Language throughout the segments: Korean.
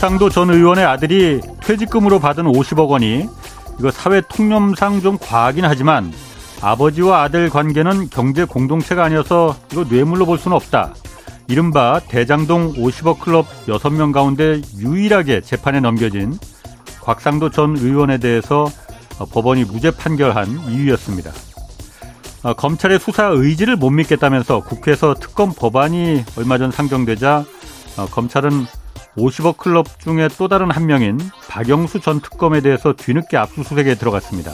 곽상도 전 의원의 아들이 퇴직금으로 받은 50억 원이 이거 사회 통념상 좀 과하긴 하지만 아버지와 아들 관계는 경제 공동체가 아니어서 이거 뇌물로 볼 수는 없다. 이른바 대장동 50억 클럽 6명 가운데 유일하게 재판에 넘겨진 곽상도 전 의원에 대해서 법원이 무죄 판결한 이유였습니다. 어, 검찰의 수사 의지를 못 믿겠다면서 국회에서 특검 법안이 얼마 전 상정되자 어, 검찰은 50억 클럽 중에 또 다른 한 명인 박영수 전 특검에 대해서 뒤늦게 압수수색에 들어갔습니다.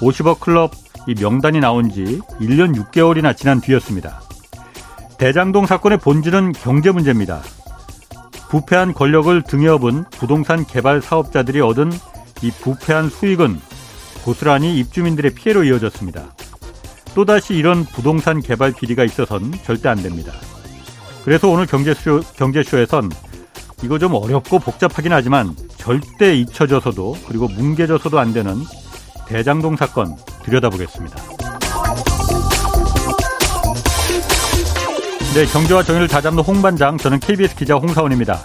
50억 클럽 이 명단이 나온 지 1년 6개월이나 지난 뒤였습니다. 대장동 사건의 본질은 경제 문제입니다. 부패한 권력을 등에 업은 부동산 개발 사업자들이 얻은 이 부패한 수익은 고스란히 입주민들의 피해로 이어졌습니다. 또다시 이런 부동산 개발 비리가 있어선 절대 안 됩니다. 그래서 오늘 경제쇼, 경제쇼에선 이거 좀 어렵고 복잡하긴 하지만 절대 잊혀져서도 그리고 뭉개져서도 안 되는 대장동 사건 들여다보겠습니다. 네, 경제와 정의를 다잡는 홍반장, 저는 KBS 기자 홍사원입니다.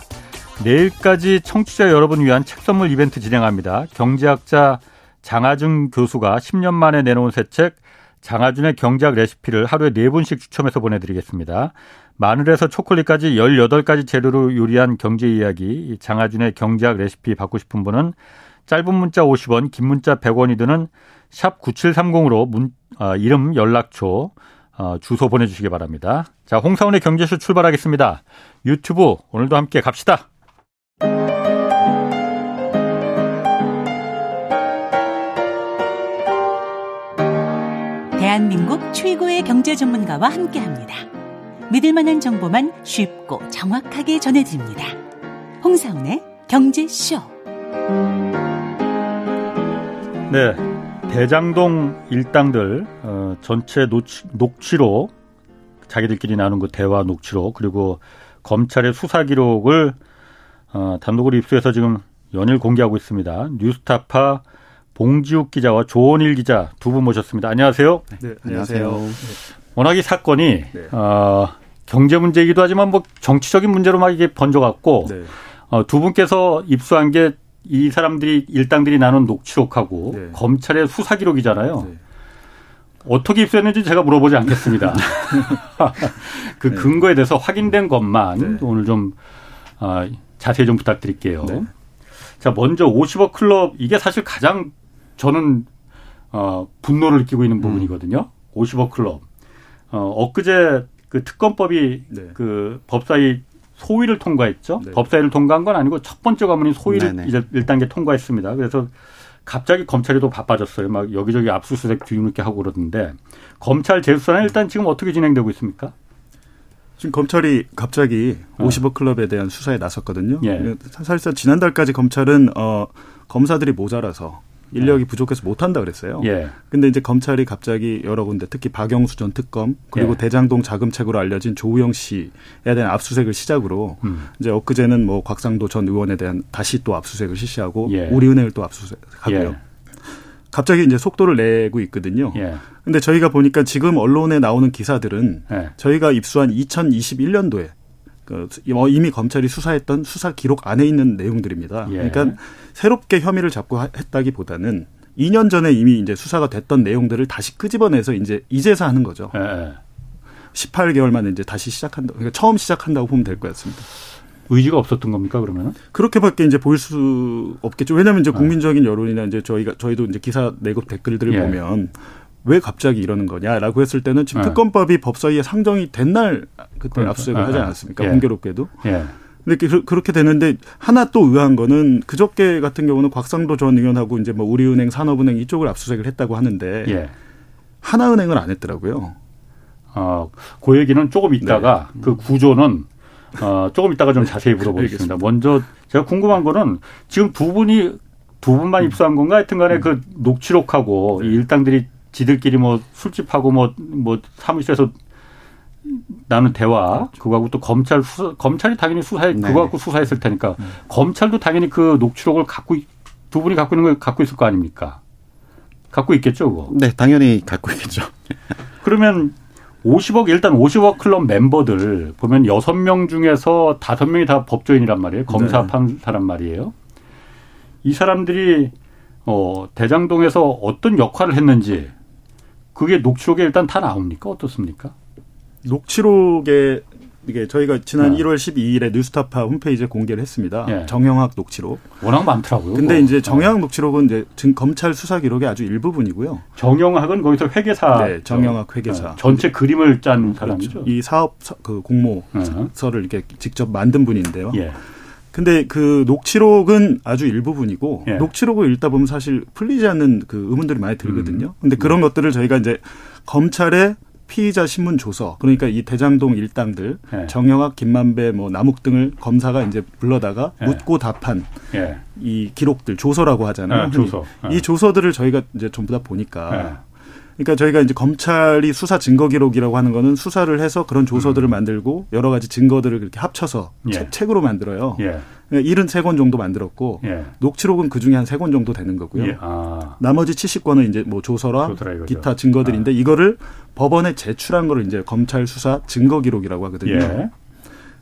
내일까지 청취자 여러분 위한 책 선물 이벤트 진행합니다. 경제학자 장하준 교수가 10년 만에 내놓은 새 책 장하준의 경제학 레시피를 하루에 4분씩 추첨해서 보내드리겠습니다. 마늘에서 초콜릿까지 18가지 재료로 요리한 경제 이야기 장하준의 경제학 레시피 받고 싶은 분은 짧은 문자 50원, 긴 문자 100원이 드는 샵 9730으로 문, 아, 이름, 연락처, 어, 주소 보내주시기 바랍니다. 자, 홍사원의 경제쇼 출발하겠습니다. 유튜브 오늘도 함께 갑시다. 대한민국 최고의 경제 전문가와 함께합니다. 믿을 만한 정보만 쉽고 정확하게 전해드립니다. 홍사원의 경제쇼. 네. 대장동 일당들 어, 전체 녹취, 녹취록 자기들끼리 나눈 그 대화 녹취록 그리고 검찰의 수사 기록을 어, 단독으로 입수해서 지금 연일 공개하고 있습니다. 뉴스타파 봉지욱 기자와 조원일 기자 두 분 모셨습니다. 안녕하세요. 네, 안녕하세요. 워낙 이 사건이 네. 어, 경제 문제이기도 하지만 뭐 정치적인 문제로 막 이게 번져갔고 네. 어, 두 분께서 입수한 게 이 사람들이 일당들이 나눈 녹취록하고 네. 검찰의 수사 기록이잖아요. 네. 어떻게 입수했는지 제가 물어보지 않겠습니다. 그 네. 근거에 대해서 확인된 것만 네. 오늘 좀 어, 자세히 좀 부탁드릴게요. 자, 먼저 50억 클럽 이게 사실 가장 저는 어, 분노를 느끼고 있는 음. 부분이거든요. 음. 50억 클럽. 어, 엊그제 그 특검법이 네. 그 법사위 소위를 통과했죠. 네. 법사위를 통과한 건 아니고 첫 번째 과문인 소위를 네네. 이제 1단계 통과했습니다. 그래서 갑자기 검찰이 또 바빠졌어요. 막 여기저기 압수수색 뒤늦게 하고 그러던데 검찰 재수사는 일단 지금 어떻게 진행되고 있습니까? 지금 검찰이 갑자기 어. 50억 클럽에 대한 수사에 나섰거든요. 예. 사실상 지난달까지 검찰은 어 검사들이 모자라서 인력이 네. 부족해서 못 한다 그랬어요. 예. 근데 이제 검찰이 갑자기 여러 군데 특히 박영수 전 특검 그리고 예. 대장동 자금책으로 알려진 조우영 씨에 대한 압수색을 시작으로 음. 이제 엊그제는 뭐 곽상도 전 의원에 대한 다시 또 압수색을 실시하고 예. 우리은행을 또 압수색하고요. 예. 갑자기 이제 속도를 내고 있거든요. 예. 근데 저희가 보니까 지금 언론에 나오는 기사들은 예. 저희가 입수한 2021년도에 그뭐 이미 검찰이 수사했던 수사 기록 안에 있는 내용들입니다. 예. 그러니까 새롭게 혐의를 잡고 했다기보다는 2년 전에 이미 이제 수사가 됐던 내용들을 다시 끄집어내서 이제 이제서 하는 거죠. 예. 18개월 만에 이제 다시 시작한다. 그러니까 처음 시작한다고 보면 될 것 같습니다. 의지가 없었던 겁니까 그러면은? 그렇게밖에 이제 보일 수 없겠죠. 왜냐하면 이제 네. 국민적인 여론이나 이제 저희가 저희도 이제 기사 내고 댓글들을 예. 보면 왜 갑자기 이러는 거냐라고 했을 때는 지금 네. 특검법이 법사위에 상정이 된 날 그때 그러니까. 압수수색을 네. 하지 않았습니까? 예. 공교롭게도. 예. 근데 그, 그렇게 되는데 하나 또 의아한 거는 그저께 같은 경우는 곽상도 전 의원하고 이제 뭐 우리은행, 산업은행 이쪽을 압수수색을 했다고 하는데 예. 하나은행을 안 했더라고요. 어, 그 얘기는 조금 있다가 네. 그 구조는 어, 조금 있다가 좀 자세히 물어보겠습니다. 먼저 제가 궁금한 거는 지금 두 분이 두 분만 음. 입수한 건가 하여튼 간에 음. 그 녹취록하고 네. 이 일당들이 지들끼리 뭐 술집하고 뭐, 뭐 사무실에서 나는 대화 그렇죠. 그거하고 또 검찰 수사 검찰이 당연히 수사해 네. 그거 갖고 수사했을 테니까 네. 검찰도 당연히 그 녹취록을 갖고 두 분이 갖고 있는 걸 갖고 있을 거 아닙니까? 갖고 있겠죠, 그거. 네, 당연히 갖고 있겠죠. 그러면 50억 일단 50억 클럽 멤버들 보면 6명 중에서 5명이 다 법조인이란 말이에요. 검사 네. 판사란 말이에요. 이 사람들이 어 대장동에서 어떤 역할을 했는지 그게 녹취록에 일단 다 나옵니까? 어떻습니까? 녹취록에 이게 저희가 지난 네. 1월 12일에 뉴스타파 홈페이지에 공개를 했습니다. 네. 정영학 녹취록. 워낙 많더라고요. 근데 이제 정영학 네. 녹취록은 이제 지금 검찰 수사 기록의 아주 일부분이고요. 정영학은 거기서 회계사. 네, 정영학 회계사. 네. 전체 그림을 짠 그렇죠. 사람이죠. 이 사업 그 공모서를 이렇게 직접 만든 분인데요. 예. 근데 그 녹취록은 아주 일부분이고 예. 녹취록을 읽다 보면 사실 풀리지 않는 그 의문들이 많이 들거든요. 음. 근데 그런 음. 것들을 저희가 이제 검찰의 피의자 신문 조서 그러니까 이 대장동 일당들 예. 정영학, 김만배, 뭐 남욱 등을 검사가 이제 불러다가 예. 묻고 답한 예. 이 기록들 조서라고 하잖아요. 예, 조서. 이 조서들을 저희가 이제 전부 다 보니까 그러니까 저희가 이제 검찰이 수사 증거 기록이라고 하는 거는 수사를 해서 그런 조서들을 음. 만들고 여러 가지 증거들을 그렇게 합쳐서 예. 책, 으로 만들어요. 예. 73권 그러니까 정도 만들었고 예. 녹취록은 그 중에 한 세 권 정도 되는 거고요. 예. 아. 나머지 70권은 이제 뭐 조서라 기타 증거들인데 아. 이거를 법원에 제출한 거를 이제 검찰 수사 증거 기록이라고 하거든요.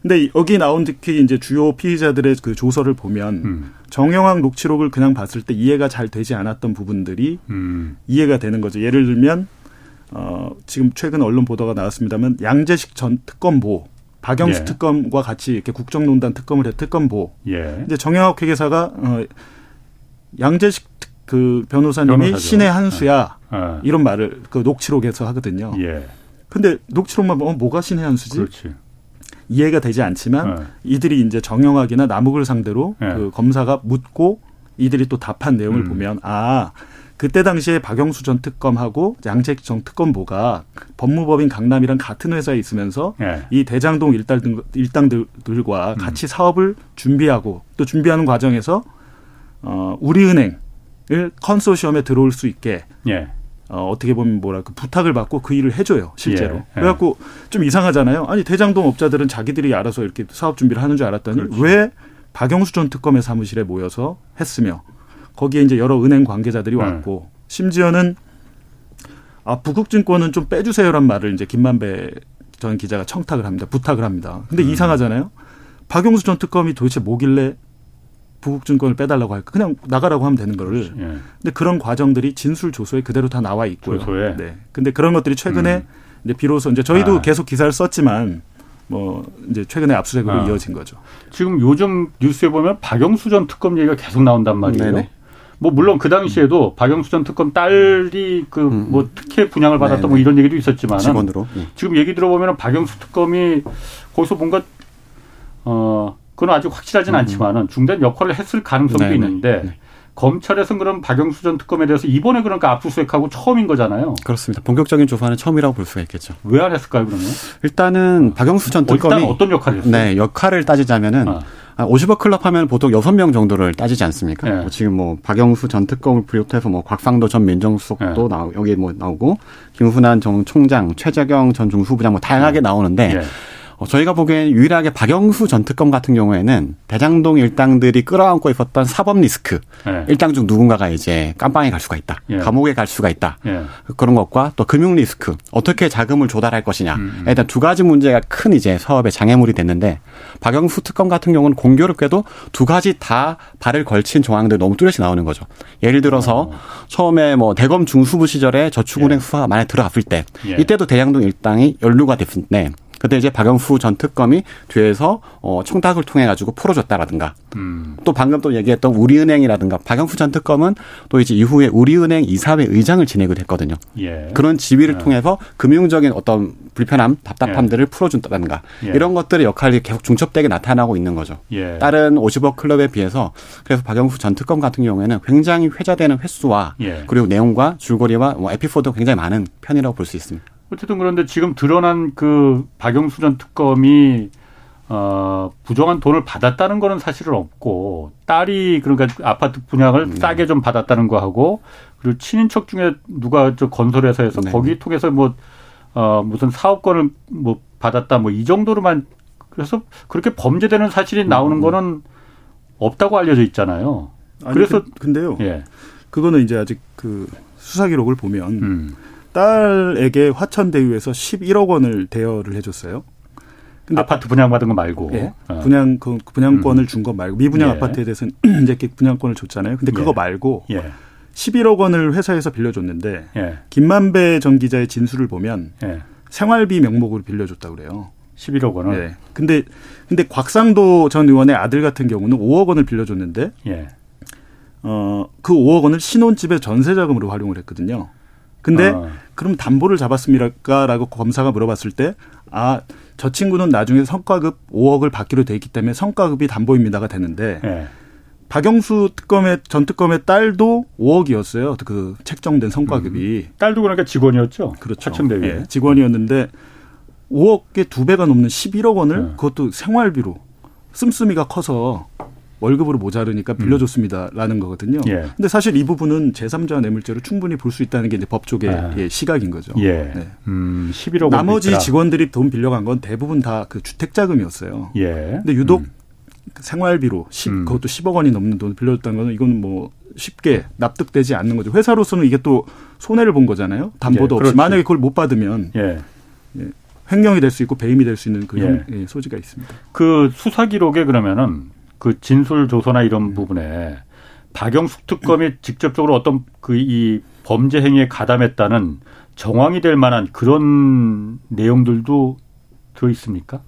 예. 근데 여기 나온 특히 이제 주요 피의자들의 그 조서를 보면 음. 정영학 녹취록을 그냥 봤을 때 이해가 잘 되지 않았던 부분들이 음. 이해가 되는 거죠. 예를 들면 어 지금 최근 언론 보도가 나왔습니다만 양재식 전 특검보 박영수 예. 특검과 같이 이렇게 국정농단 특검을 해 특검보. 예. 이제 정영학 회계사가 어 양재식 그 변호사님이 변호사죠. 신의 한수야 예. 예. 이런 말을 그 녹취록에서 하거든요. 예. 근데 녹취록만 보면 어, 뭐가 신의 한수지? 그렇지. 이해가 되지 않지만 네. 이들이 이제 정영학이나 남욱을 상대로 네. 그 검사가 묻고 이들이 또 답한 내용을 음. 보면 아 그때 당시에 박영수 전 특검하고 양재익 전 특검보가 법무법인 강남이랑 같은 회사에 있으면서 네. 이 대장동 일당 일당들과 음. 같이 사업을 준비하고 또 준비하는 과정에서 어 우리은행을 컨소시엄에 들어올 수 있게 예. 어, 어떻게 보면 뭐랄까 부탁을 받고 그 일을 해줘요 실제로. 예, 예. 그래갖고 좀 이상하잖아요. 아니 대장동 업자들은 자기들이 알아서 이렇게 사업 준비를 하는 줄 알았더니 그렇지. 왜 박영수 전 특검의 사무실에 모여서 했으며 거기에 이제 여러 은행 관계자들이 네. 왔고 심지어는 아 부국증권은 좀 빼주세요란 말을 이제 김만배 전 기자가 청탁을 합니다. 부탁을 합니다. 근데 음. 이상하잖아요. 박영수 전 특검이 도대체 뭐길래 부국증권을 빼달라고 할까? 그냥 나가라고 하면 되는 거를. 예. 근데 그런 과정들이 진술 조서에 그대로 다 나와 있고요. 조서에. 네. 근데 그런 것들이 최근에 음. 이제 비로소 이제 저희도 아. 계속 기사를 썼지만 뭐 이제 최근에 압수수색으로 아. 이어진 거죠. 지금 요즘 뉴스에 보면 박영수 전 특검 얘기가 계속 나온단 말이에요. 네네. 뭐 물론 그 당시에도 음. 박영수 전 특검 딸이 그뭐 음, 음. 특혜 분양을 받았다 뭐 이런 얘기도 있었지만 직원으로 음. 지금 얘기 들어보면 박영수 특검이 거기서 뭔가 어 그건 아직 확실하진 음. 않지만은 중대한 역할을 했을 가능성도 네네. 있는데 네. 검찰에서는 그럼 박영수 전 특검에 대해서 이번에 그러니까 압수수색하고 처음인 거잖아요. 그렇습니다. 본격적인 조사는 처음이라고 볼 수가 있겠죠. 왜 안 했을까요, 그러면? 일단은 박영수 전 특검이 일단 어떤 역할을 했어요? 네, 역할을 따지자면은 아. 50억 클럽 하면 보통 6명 정도를 따지지 않습니까? 네. 뭐 지금 뭐 박영수 전 특검을 비롯해서 뭐 곽상도 전 민정수석도 네. 나오 여기 뭐 나오고 김훈환 전 총장, 최재경 전 중수부장 뭐 다양하게 네. 나오는데 네. 어, 저희가 보기엔 유일하게 박영수 전 특검 같은 경우에는 대장동 일당들이 끌어안고 있었던 사법 리스크 네. 일당 중 누군가가 이제 깜빵에 갈 수가 있다, 예. 감옥에 갈 수가 있다 예. 그런 것과 또 금융 리스크 어떻게 자금을 조달할 것이냐 음. 일단 두 가지 문제가 큰 이제 사업의 장애물이 됐는데 박영수 특검 같은 경우는 공교롭게도 두 가지 다 발을 걸친 조항들 너무 뚜렷이 나오는 거죠. 예를 들어서 어. 처음에 뭐 대검 중수부 시절에 저축은행 예. 수사가 만약 들어갔을 때 예. 이때도 대장동 일당이 연루가 됐는데 그때 이제 박영수 전 특검이 뒤에서 어 청탁을 통해 가지고 풀어줬다라든가 음. 또 방금 또 얘기했던 우리은행이라든가 박영수 전 특검은 또 이제 이후에 우리은행 이사회 의장을 지내기도 했거든요. 예. 그런 지위를 예. 통해서 금융적인 어떤 불편함, 답답함들을 예. 풀어준다든가 예. 이런 것들의 역할이 계속 중첩되게 나타나고 있는 거죠. 예. 다른 50억 클럽에 비해서 그래서 박영수 전 특검 같은 경우에는 굉장히 회자되는 횟수와 예. 그리고 내용과 줄거리와 뭐 에피소드가 굉장히 많은 편이라고 볼 수 있습니다. 어쨌든 그런데 지금 드러난 그 박영수 전 특검이 어, 부정한 돈을 받았다는 거는 사실은 없고 딸이 그러니까 아파트 분양을 네. 싸게 좀 받았다는 거 하고 그리고 친인척 중에 누가 저 건설회사에서 네. 거기 통해서 뭐 어, 무슨 사업권을 뭐 받았다 뭐 이 정도로만 그래서 그렇게 범죄되는 사실이 나오는 음. 거는 없다고 알려져 있잖아요. 아니, 그래서 그, 근데요. 예. 그거는 이제 아직 그 수사 기록을 보면 음. 딸에게 화천대유에서 11억 원을 대여를 해줬어요. 근데 아파트 분양받은 거 말고 예, 어. 분양 그 분양권을 음. 준거 말고 미분양 예. 아파트에 대해서는 이제 분양권을 줬잖아요. 근데 그거 예. 말고 예. 11억 원을 회사에서 빌려줬는데 예. 김만배 전 기자의 진술을 보면 예. 생활비 명목으로 빌려줬다 그래요. 11억 원을. 예. 근데 근데 곽상도 전 의원의 아들 같은 경우는 5억 원을 빌려줬는데 예. 어그 5억 원을 신혼집의 전세 자금으로 활용을 했거든요. 근데 어. 그럼 담보를 잡았습니까라고 검사가 물어봤을 때 아, 저 친구는 나중에 성과급 5억을 받기로 돼 있기 때문에 성과급이 담보입니다가 되는데 예. 박영수 특검의 전 특검의 딸도 5억이었어요. 그 책정된 성과급이. 음. 딸도 그러니까 직원이었죠. 그렇죠. 하천대위 예, 직원이었는데 5억의 두 배가 넘는 11억 원을 예. 그것도 생활비로 씀씀이가 커서 월급으로 모자르니까 빌려줬습니다라는 거거든요. 예. 근데 사실 이 부분은 제3자 뇌물죄로 충분히 볼 수 있다는 게 이제 법조계 아. 예, 시각인 거죠. 예. 네. 음, 11억 나머지 있더라. 직원들이 돈 빌려간 건 대부분 다 그 주택 자금이었어요. 예. 근데 유독 음. 생활비로 10, 음. 그것도 10억 원이 넘는 돈을 빌려줬다는 거는 이거는 뭐 쉽게 납득되지 않는 거죠. 회사로서는 이게 또 손해를 본 거잖아요. 담보도 예, 없이 만약에 그걸 못 받으면 예. 예. 횡령이 될 수 있고 배임이 될 수 있는 그 예. 예. 소지가 있습니다. 그 수사 기록에 그러면은 그 진술 조서나 이런 음. 부분에 박영숙 특검이 직접적으로 어떤 그 이 범죄 행위에 가담했다는 정황이 될 만한 그런 내용들도 들어 있습니까?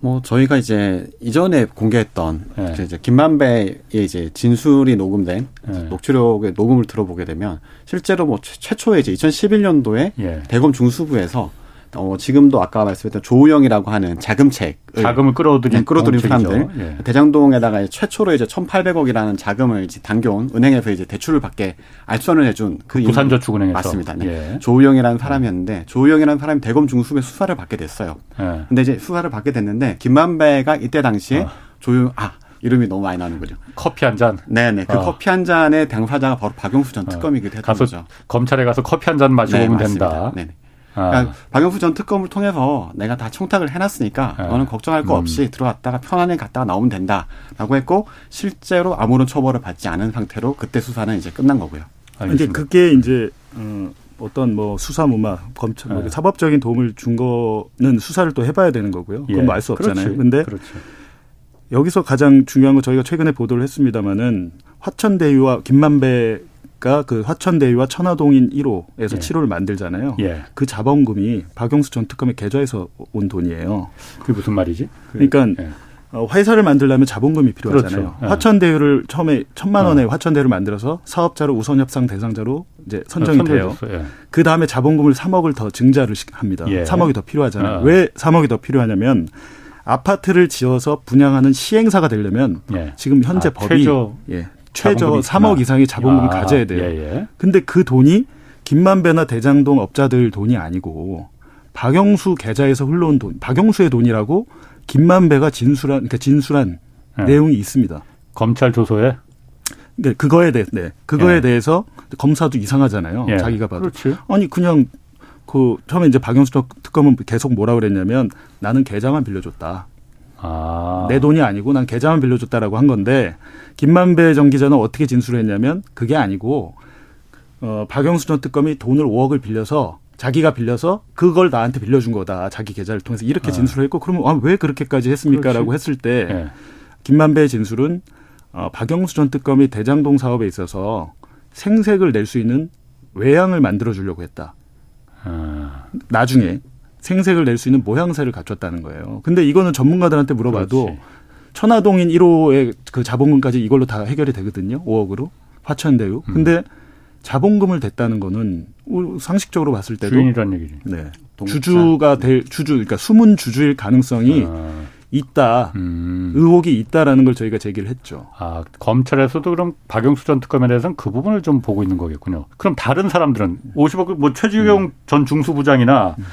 뭐 저희가 이제 이전에 공개했던 네. 이제 김만배의 이제 진술이 녹음된 네. 녹취록의 녹음을 들어보게 되면 실제로 뭐 최초에 이제 2011년도에 예. 대검 중수부에서 어, 지금도 아까 말씀했던 조우영이라고 하는 자금책 자금을 끌어들인, 네, 끌어들인 사람들 예. 대장동에다가 최초로 이제 1,800억이라는 자금을 이제 당겨온 은행에서 이제 대출을 받게 알선을 해준 그 부산저축은행에서 맞습니다. 네. 예. 조우영이라는 사람이었는데 조우영이라는 사람이 대검 중수부에 수사를 받게 됐어요. 예. 근데 이제 수사를 받게 됐는데 김만배가 이때 당시에 어. 조용 아 이름이 너무 많이 나는 거죠. 커피 한 잔. 네네. 그 어. 커피 한 잔의 당사자가 바로 박용수 전 어. 특검이기도 했던 거죠. 검찰에 가서 커피 한 잔 마시고 네, 오면 맞습니다. 된다. 네네. 아. 그러니까 박영수 전 특검을 통해서 내가 다 청탁을 해놨으니까 아. 너는 걱정할 거 음. 없이 음. 들어갔다가 편안히 갔다가 나오면 된다라고 했고 실제로 아무런 처벌을 받지 않은 상태로 그때 수사는 이제 끝난 거고요. 이제 그게 이제 어, 어떤 뭐 수사 무마 검찰 뭐 네. 사법적인 도움을 준 거는 수사를 또 해봐야 되는 거고요. 그건 예. 뭐알수 없잖아요. 그렇지. 근데 그렇지. 여기서 가장 중요한 거 저희가 최근에 보도를 했습니다마는 화천대유와 김만배 그러니까 그 화천대유와 천화동인 1호에서 예. 7호를 만들잖아요. 예. 그 자본금이 박영수 전 특검의 계좌에서 온 돈이에요. 그게 무슨 말이지? 그러니까 예. 어, 회사를 만들려면 자본금이 필요하잖아요. 그렇죠. 예. 화천대유를 처음에 천만 원의 어. 화천대유를 만들어서 사업자로 우선 협상 대상자로 이제 선정이 어, 돼요. 예. 그 다음에 자본금을 3억을 더 증자를 합니다. 예. 3억이 더 필요하잖아요. 어. 왜 3억이 더 필요하냐면 아파트를 지어서 분양하는 시행사가 되려면 예. 지금 현재 아, 법이 최저. 예, 최저 3억 이상의 자본금을 아, 가져야 돼요. 예, 예. 근데 그 돈이 김만배나 대장동 업자들 돈이 아니고 박영수 계좌에서 흘러온 돈, 박영수의 돈이라고 김만배가 진술한 그러니까 진술한 네. 내용이 있습니다. 검찰 조서에 네, 그거에 대해 네. 그거에 예. 대해서 검사도 이상하잖아요. 예. 자기가 봐도. 그렇지. 아니 그냥 그 처음에 이제 박영수 특검은 계속 뭐라 그랬냐면 나는 계좌만 빌려줬다. 아. 내 돈이 아니고 난 계좌만 빌려줬다라고 한 건데 김만배 전 기자는 어떻게 진술을 했냐면 그게 아니고 어, 박영수 전 특검이 돈을 5억을 빌려서 자기가 빌려서 그걸 나한테 빌려준 거다. 자기 계좌를 통해서 이렇게 아. 진술을 했고 그러면 아, 왜 그렇게까지 했습니까라고 했을 때 네. 김만배의 진술은 어, 박영수 전 특검이 대장동 사업에 있어서 생색을 낼 수 있는 외양을 만들어 주려고 했다. 아. 나중에 생색을 낼 수 있는 모양새를 갖췄다는 거예요. 근데 이거는 전문가들한테 물어봐도 그렇지. 천화동인 1호의 그 자본금까지 이걸로 다 해결이 되거든요. 5억으로 화천대유. 음. 근데 자본금을 댔다는 거는 상식적으로 봤을 때도 주인이란 얘기죠. 네. 주주가 될 주주 그러니까 숨은 주주일 가능성이 아. 있다. 음. 의혹이 있다라는 걸 저희가 제기를 했죠. 아, 검찰에서도 그럼 박영수 전 특검에 대해서는 그 부분을 좀 보고 있는 거겠군요. 그럼 다른 사람들은 50억 뭐 최지경 음. 전 중수부장이나 음.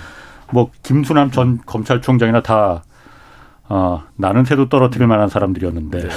뭐 김순남 전 검찰총장이나 다 어, 나는 새도 떨어뜨릴 만한 사람들이었는데 네.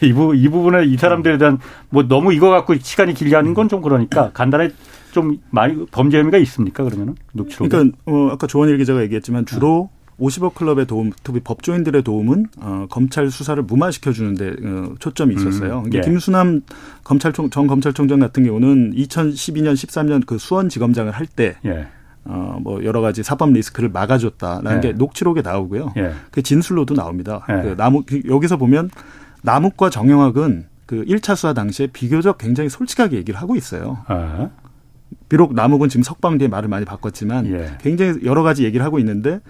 이, 부, 이 부분에 이 사람들에 대한 뭐 너무 이거 갖고 시간이 길게 하는 건 좀 그러니까 간단하게 좀 많이 범죄 혐의가 있습니까 그러면은 녹취록 그러니까 어, 아까 조원일 기자가 얘기했지만 주로 50억 클럽의 도움, 특히 법조인들의 도움은 어, 검찰 수사를 무마시켜 주는데 어, 초점이 있었어요. 음, 예. 김수남 검찰총 전 검찰총장 같은 경우는 2012년 13년 그 수원지검장을 할때 예. 어, 뭐 여러 가지 사법 리스크를 막아줬다라는 네. 게 녹취록에 나오고요. 네. 그 진술로도 나옵니다. 네. 그 나무 그 여기서 보면 남욱과 정영학은 그 1차 수사 당시에 비교적 굉장히 솔직하게 얘기를 하고 있어요. 아. 비록 남욱은 지금 석방 뒤에 말을 많이 바꿨지만 예. 굉장히 여러 가지 얘기를 하고 있는데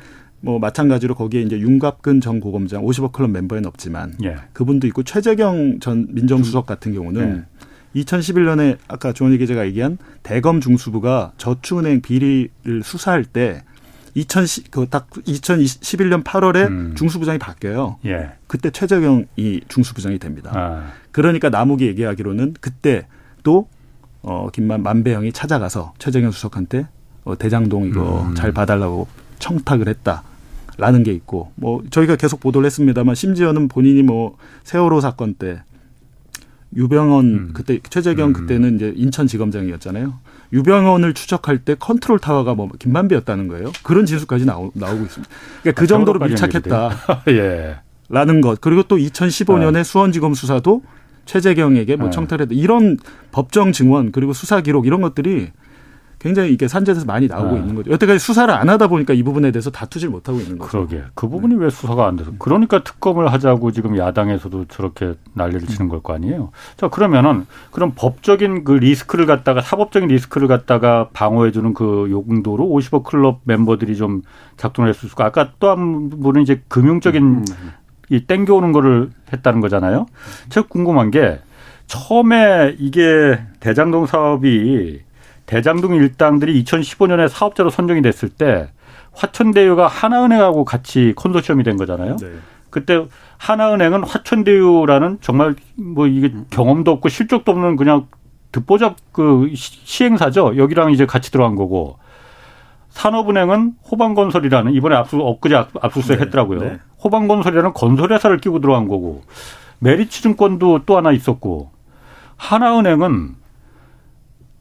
뭐 마찬가지로 거기에 이제 윤갑근 전 고검장 50억 클럽 멤버에는 없지만 예. 그분도 있고 최재경 전 민정수석 같은 경우는 예. 2011년에 아까 조원희 기자가 얘기한 대검 중수부가 저축은행 비리를 수사할 때 2010, 그딱 2011년 8월에 음. 중수부장이 바뀌어요. 예. 그때 최재경이 중수부장이 됩니다. 아. 그러니까 남욱이 얘기하기로는 그때 또 어, 김만 만배영이 찾아가서 최재경 수석한테 어, 대장동 이거 음. 잘 봐달라고 청탁을 했다 라는 게 있고 뭐 저희가 계속 보도를 했습니다만 심지어는 본인이 뭐 세월호 사건 때 유병헌 음. 그때 최재경 음. 그때는 이제 인천지검장이었잖아요. 유병헌을 추적할 때 컨트롤 타워가 뭐 김만배였다는 거예요. 그런 진술까지 나오, 나오고 있습니다. 그러니까 그 아, 정도로 밀착했다. 예. 라는 것. 그리고 또 2015년에 네. 수원지검 수사도 최재경에게 뭐 네. 청탁했다. 이런 법정 증언 그리고 수사 기록 이런 것들이 굉장히 이게 산재에서 많이 나오고 네. 있는 거죠. 여태까지 수사를 안 하다 보니까 이 부분에 대해서 다투질 못하고 있는 거죠. 그러게. 그 부분이 네. 왜 수사가 안 돼서. 그러니까 특검을 하자고 지금 야당에서도 저렇게 난리를 치는 걸 거 아니에요. 자, 그러면은 그럼 법적인 그 리스크를 갖다가 사법적인 리스크를 갖다가 방어해 주는 그 용도로 50억 클럽 멤버들이 좀 작동을 했을 수가 아까 또 한 분은 이제 금융적인 음. 이 땡겨오는 거를 했다는 거잖아요. 제가 궁금한 게 처음에 이게 대장동 사업이 대장동 일당들이 2015년에 사업자로 선정이 됐을 때 화천대유가 하나은행하고 같이 컨소시엄이 된 거잖아요. 네. 그때 하나은행은 화천대유라는 정말 뭐 이게 경험도 없고 실적도 없는 그냥 듣보잡 그 시행사죠. 여기랑 이제 같이 들어간 거고 산업은행은 호방건설이라는 이번에 압수 엊그제 압수수색 네. 했더라고요. 네. 호방건설이라는 건설회사를 끼고 들어간 거고 메리츠증권도 또 하나 있었고 하나은행은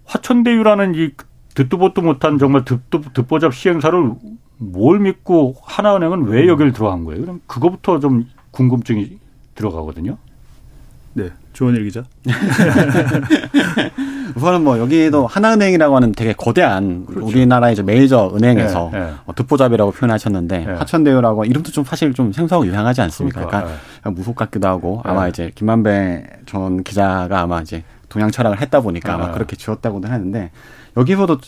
화천대유라는 이 듣도 보도 못한 정말 듣도 듣보잡 시행사를 뭘 믿고 하나은행은 왜 음. 여기를 들어간 거예요? 그럼 그거부터 좀 궁금증이 들어가거든요. 네, 조원일 기자. 우선은 뭐 여기도 하나은행이라고 하는 되게 거대한 그렇죠. 우리나라의 이제 메이저 은행에서 네, 네. 어, 듣보잡이라고 표현하셨는데 네. 화천대유라고 이름도 좀 사실 좀 생소하고 유명하지 않습니까? 그러니까, 그러니까 무속 같기도 하고 아마 네. 이제 김만배 전 기자가 아마 이제 동양 철학을 했다 보니까 아마 아. 그렇게 지었다고도 하는데 여기서도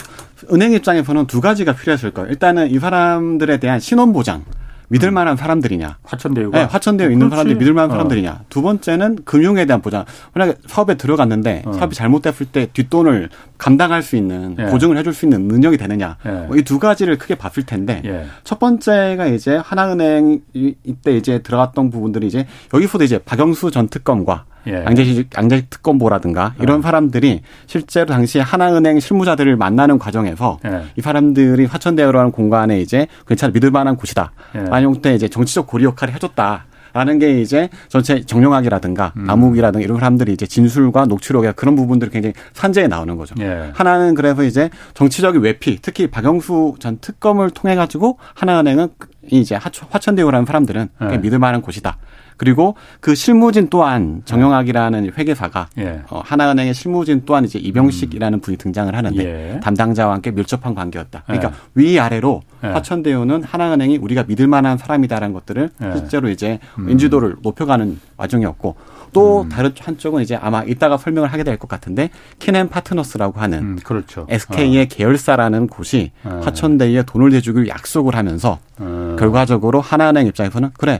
은행 입장에서는 두 가지가 필요했을 거예요. 일단은 이 사람들에 대한 신원 보장. 믿을 만한 사람들이냐. 화천대유가. 네, 화천대유 있는 사람들이 믿을 만한 어. 사람들이냐. 두 번째는 금융에 대한 보장. 만약에 사업에 들어갔는데 어. 사업이 잘못됐을 때 뒷돈을 감당할 수 있는 예. 보증을 해줄 수 있는 능력이 되느냐. 예. 뭐 이두 가지를 크게 봤을 텐데 예. 첫 번째가 이제 하나은행 이때 이제 들어갔던 부분들이 이제 여기서도 이제 박영수 전 특검과 예. 양재 양재 특검보라든가 이런 어. 사람들이 실제로 당시 하나은행 실무자들을 만나는 과정에서 예. 이 사람들이 화천대유라는 공간에 이제 괜찮아 믿을 만한 곳이다. 예. 만용 때 이제 정치적 고리 역할을 해줬다. 라는 게 이제 전체 정영학이라든가 음. 암흑이라든가 이런 사람들이 이제 진술과 녹취록에 그런 부분들이 굉장히 산재에 나오는 거죠. 예. 하나는 그래서 이제 정치적인 외피, 특히 박영수 전 특검을 통해 가지고 하나은행은 이제 화천대유라는 사람들은 예. 믿을 만한 곳이다. 그리고 그 실무진 또한 정영학이라는 회계사가 예. 어, 하나은행의 실무진 또한 이제 이병식이라는 음. 분이 등장을 하는데 예. 담당자와 함께 밀접한 관계였다. 그러니까 예. 위 아래로 예. 화천대유는 하나은행이 우리가 믿을 만한 사람이다라는 것들을 예. 실제로 이제 음. 인지도를 높여가는 와중이었고 또 음. 다른 한쪽은 이제 아마 이따가 설명을 하게 될 것 같은데 키넨 파트너스라고 하는 음, 그렇죠. SK의 어. 계열사라는 곳이 어. 화천대유에 돈을 대주기로 약속을 하면서 어. 결과적으로 하나은행 입장에서는 그래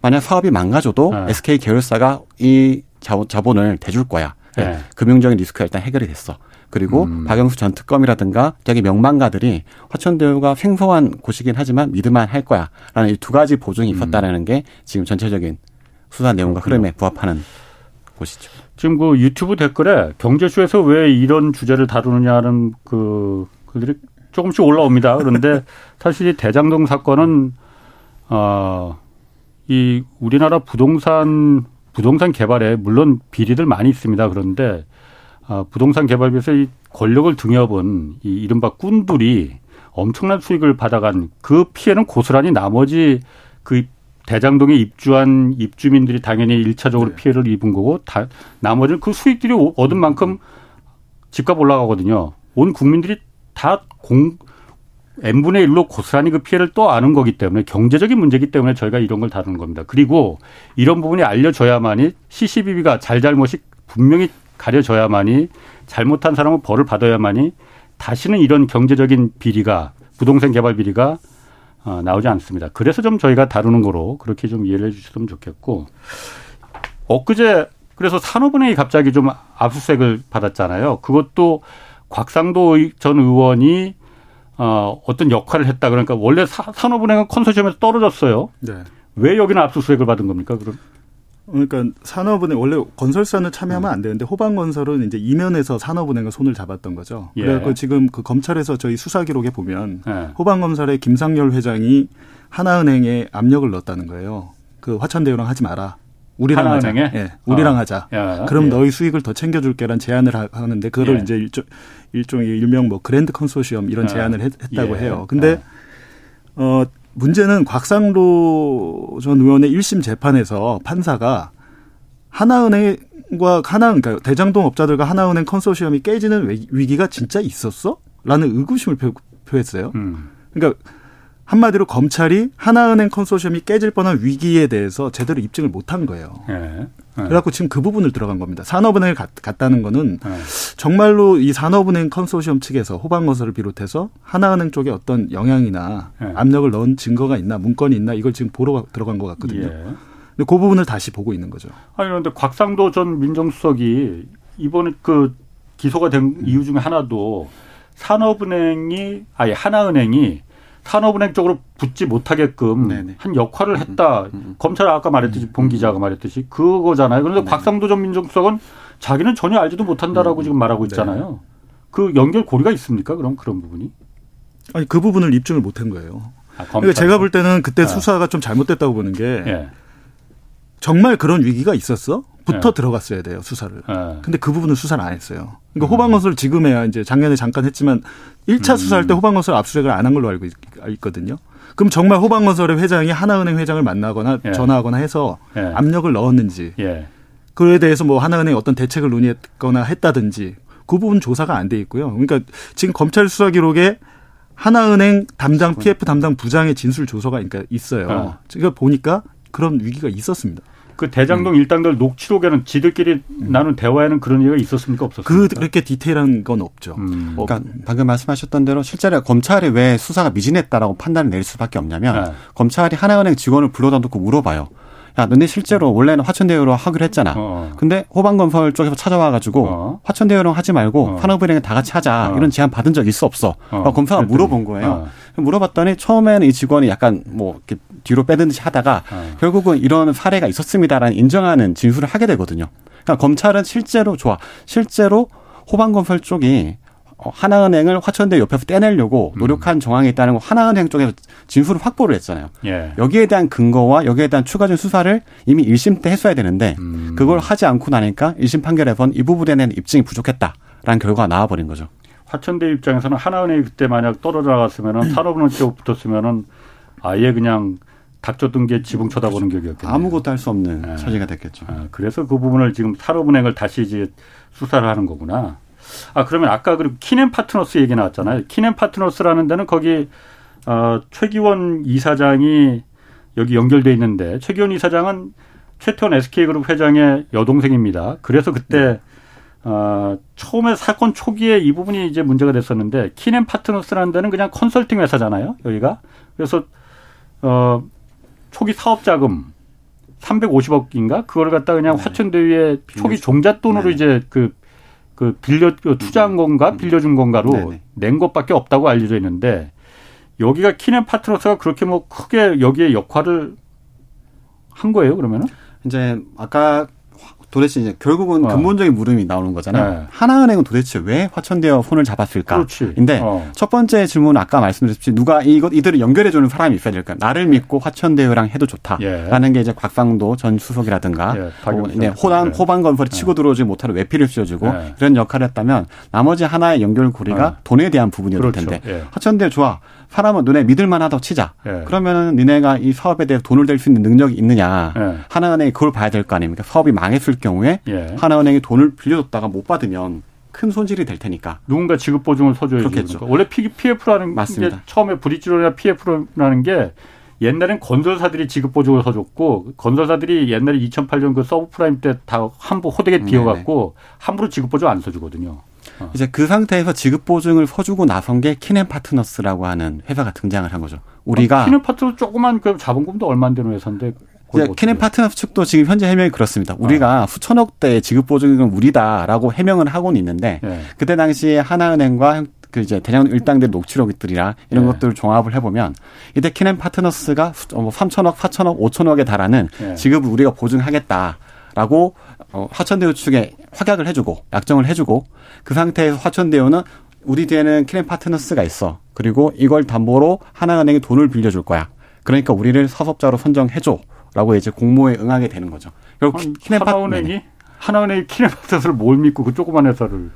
만약 사업이 망가져도 네. SK 계열사가 이 자본을 대줄 거야. 네. 금융적인 리스크가 일단 해결이 됐어. 그리고 음. 박영수 전 특검이라든가 저기 명망가들이 화천대유가 생소한 곳이긴 하지만 믿을만 할 거야라는 이 두 가지 보증이 음. 있었다라는 음. 게 지금 전체적인 수사 내용과 흐름에 부합하는 곳이죠. 지금 그 유튜브 댓글에 경제쇼에서 왜 이런 주제를 다루느냐는 그 글들이 조금씩 올라옵니다. 그런데 사실 이 대장동 사건은 어이 우리나라 부동산 부동산 개발에 물론 비리들 많이 있습니다. 그런데 아, 부동산 개발비에서 이 권력을 등여본 이 이른바 꾼들이 엄청난 수익을 받아간 그 피해는 고스란히 나머지 그 대장동에 입주한 입주민들이 당연히 일차적으로 네. 피해를 입은 거고 다 나머지는 그 수익들이 얻은 만큼 집값 올라가거든요. 온 국민들이 다 공 n분의 1로 고스란히 그 피해를 또 아는 거기 때문에 경제적인 문제이기 때문에 저희가 이런 걸 다루는 겁니다. 그리고 이런 부분이 알려져야만이 CCBB가 잘잘못이 분명히 가려져야만이 잘못한 사람은 벌을 받아야만이 다시는 이런 경제적인 비리가 부동산 개발 비리가 어, 나오지 않습니다. 그래서 좀 저희가 다루는 거로 그렇게 좀 이해를 해 주셨으면 좋겠고 엊그제 그래서 산업은행이 갑자기 좀 압수수색을 받았잖아요. 그것도 곽상도 전 의원이 어, 어떤 역할을 했다. 그러니까 원래 사, 산업은행은 컨소시엄에서 떨어졌어요. 네. 왜 여기는 압수수색을 받은 겁니까? 그럼? 그러니까 산업은행 원래 건설사는 참여하면 안 되는데 호방건설은 이제 이면에서 산업은행과 손을 잡았던 거죠. 예. 그래서 지금 그 검찰에서 저희 수사 기록에 보면 예. 호방건설의 김상열 회장이 하나은행에 압력을 넣었다는 거예요. 그 화천대유랑 하지 마라. 우리랑 하자. 예, 우리랑 어. 하자. 야, 그럼 예. 너희 수익을 더 챙겨줄게란 제안을 하 는데 그거를 예. 이제 일종 일종의 일명 뭐 그랜드 컨소시엄 이런 아. 제안을 했, 다고 예. 해요. 근데 어. 어 문제는 곽상도 전 의원의 1심 재판에서 판사가 하나은행과 하나 그러니까 대장동 업자들과 하나은행 컨소시엄이 깨지는 위기가 진짜 있었어? 라는 의구심을 표, 했어요 음. 그러니까 한마디로 검찰이 하나은행 컨소시엄이 깨질 뻔한 위기에 대해서 제대로 입증을 못한 거예요. 예. 예. 그래갖고 지금 그 부분을 들어간 겁니다. 산업은행을 갔, 다는 거는 예. 정말로 이 산업은행 컨소시엄 측에서 호방건설을 비롯해서 하나은행 쪽에 어떤 영향이나 예. 압력을 넣은 증거가 있나 문건이 있나 이걸 지금 보러 들어간 것 같거든요. 예. 근데 그 부분을 다시 보고 있는 거죠. 아니 그런데 곽상도 전 민정수석이 이번에 그 기소가 된 음. 이유 중에 하나도 산업은행이 아니 하나은행이 산업은행 쪽으로 붙지 못하게끔 네네. 한 역할을 했다. 음, 음, 음. 검찰 아까 말했듯이 본 기자가 말했듯이 그거잖아요. 그런데 곽상도 전 민정수석은 자기는 전혀 알지도 못한다라고 지금 말하고 있잖아요. 네. 그 연결 고리가 있습니까? 그럼 그런 부분이? 아니 그 부분을 입증을 못한 거예요. 아, 그러니까 제가 볼 때는 그때 아. 수사가 좀 잘못됐다고 보는 게 예. 정말 그런 위기가 있었어? 부터 네. 들어갔어야 돼요 수사를. 네. 근데 그 부분은 수사를 안 했어요. 그러니까 음. 호방건설 지금에야 이제 작년에 잠깐 했지만 1차 음. 수사할 때 호방건설 압수수색을 안 한 걸로 알고 있, 거든요 그럼 정말 호방건설의 회장이 하나은행 회장을 만나거나 예. 전화하거나 해서 예. 압력을 넣었는지 예. 그에 대해서 뭐 하나은행 어떤 대책을 논의했거나 했다든지 그 부분 조사가 안 돼 있고요. 그러니까 지금 검찰 수사 기록에 하나은행 담당 PF 담당 부장의 진술 조서가 그러니까 있어요. 어. 제가 보니까 그런 위기가 있었습니다. 그 대장동 음. 일당들 녹취록에는 지들끼리 음. 나눈 대화에는 그런 얘기가 있었습니까 없었습니까? 그, 그렇게 디테일한 건 없죠. 음. 그러니까 방금 말씀하셨던 대로 실제로 검찰이 왜 수사가 미진했다라고 판단을 내릴 수밖에 없냐면 네. 검찰이 하나은행 직원을 불러다 놓고 물어봐요. 야, 너네 실제로 원래는 화천대유로 하기로 했잖아. 어. 근데 호방건설 쪽에서 찾아와가지고 어. 화천대유로 하지 말고 어. 산업은행에 다 같이 하자 어. 이런 제안 받은 적 있어 없어? 어. 검사가 물어본 거예요. 어. 물어봤더니 처음에는 이 직원이 약간 뭐 이렇게 뒤로 빼든지 하다가 어. 결국은 이런 사례가 있었습니다라는 인정하는 진술을 하게 되거든요. 그러니까 검찰은 실제로 좋아. 실제로 호방건설 쪽이 어, 하나은행을 화천대 옆에서 떼내려고 음. 노력한 음. 정황이 있다는 거 하나은행 쪽에서 진술을 확보를 했잖아요. 예. 여기에 대한 근거와 여기에 대한 추가적인 수사를 이미 1심 때 했어야 되는데 음. 그걸 하지 않고 나니까 1심 판결에선 이 부분에 대한 입증이 부족했다라는 결과가 나와버린 거죠. 화천대 입장에서는 하나은행이 그때 만약 떨어져 나갔으면은 산업은행 쪽 붙었으면은 아예 그냥 닥쳤던 게 지붕 쳐다보는 격이었겠네요. 아무것도 할 수 없는 네. 처지가 됐겠죠. 아, 그래서 그 부분을 지금 산업은행을 다시 이제 수사를 하는 거구나. 아 그러면 아까 그 키넨 파트너스 얘기 나왔잖아요. 키넨 파트너스라는 데는 거기 어, 최기원 이사장이 여기 연결돼 있는데 최기원 이사장은 최태원 SK그룹 회장의 여동생입니다. 그래서 그때 네. 어, 처음에 사건 초기에 이 부분이 이제 문제가 됐었는데 키넨 파트너스라는 데는 그냥 컨설팅 회사잖아요. 여기가 그래서 어 초기 사업 자금 350억인가 그걸 갖다 그냥 네. 화천대유에 초기 종잣돈으로 네. 이제 그 그 빌려 그 투자한 건가 음. 빌려준 건가로 네네. 낸 것밖에 없다고 알려져 있는데 여기가 키넨 파트너스가 그렇게 뭐 크게 여기에 역할을 한 거예요 그러면은? 이제 아까 도대체 이제 결국은 어. 근본적인 물음이 나오는 거잖아요. 네. 하나은행은 도대체 왜 화천대유 손을 잡았을까? 그렇지. 근데 어. 첫 번째 질문은 아까 말씀드렸듯이 누가 이것 이들을 연결해 주는 사람이 있어야 될까? 나를 믿고 화천대유랑 해도 좋다라는 예. 게 이제 곽상도 전 수석이라든가 예. 어, 네, 호남 네. 호반 건설에 예. 치고 들어오지 못하는 외피를 씌워주고 예. 이런 역할을 했다면 나머지 하나의 연결고리가 어. 돈에 대한 부분이었을 그렇죠. 텐데 예. 화천대유 좋아. 사람은 눈에 믿을만하다 치자. 예. 그러면은 니네가 이 사업에 대해 돈을 댈 수 있는 능력이 있느냐. 예. 하나은행이 그걸 봐야 될 거 아닙니까? 사업이 망했을 경우에 예. 하나은행이 돈을 빌려줬다가 못 받으면 큰 손실이 될 테니까 누군가 지급 보증을 서줘야지. 그렇겠죠. 그러니까. 원래 PF라는 맞습니다. 게 처음에 브릿지로나 PF라는 게 옛날엔 건설사들이 지급 보증을 서줬고 건설사들이 옛날에 2008년 그 서브프라임 때 다 함부 호되게 비어갖고 함부로 지급 보증 안 서주거든요. 어. 이제 그 상태에서 지급 보증을 서주고 나선 게 키넨 파트너스라고 하는 회사가 등장을 한 거죠. 우리가 아, 키넨 파트너 조그만 그 자본금도 얼마 안 되는 회사인데 이제 키넨 파트너스 측도 지금 현재 해명이 그렇습니다. 우리가 아. 수천억 대의 지급 보증은 우리다라고 해명을 하고는 있는데 네. 그때 당시에 하나은행과 그 이제 대장 일당들 녹취록들이라 이런 네. 것들을 종합을 해보면 이때 키넨 파트너스가 3천억, 뭐 4천억, 5천억에 달하는 네. 지급을 우리가 보증하겠다라고 어, 화천대유 측에 확약을 해주고 약정을 해주고 그 상태에서 화천대유는 우리 뒤에는 키넨 파트너스가 있어. 그리고 이걸 담보로 하나은행이 돈을 빌려줄 거야. 그러니까 우리를 사업자로 선정해줘. 라고 이제 공모에 응하게 되는 거죠. 결국 키넨 하나은행이 하나은행이 키넨 파트너스를 뭘 믿고 그 조그만 회사를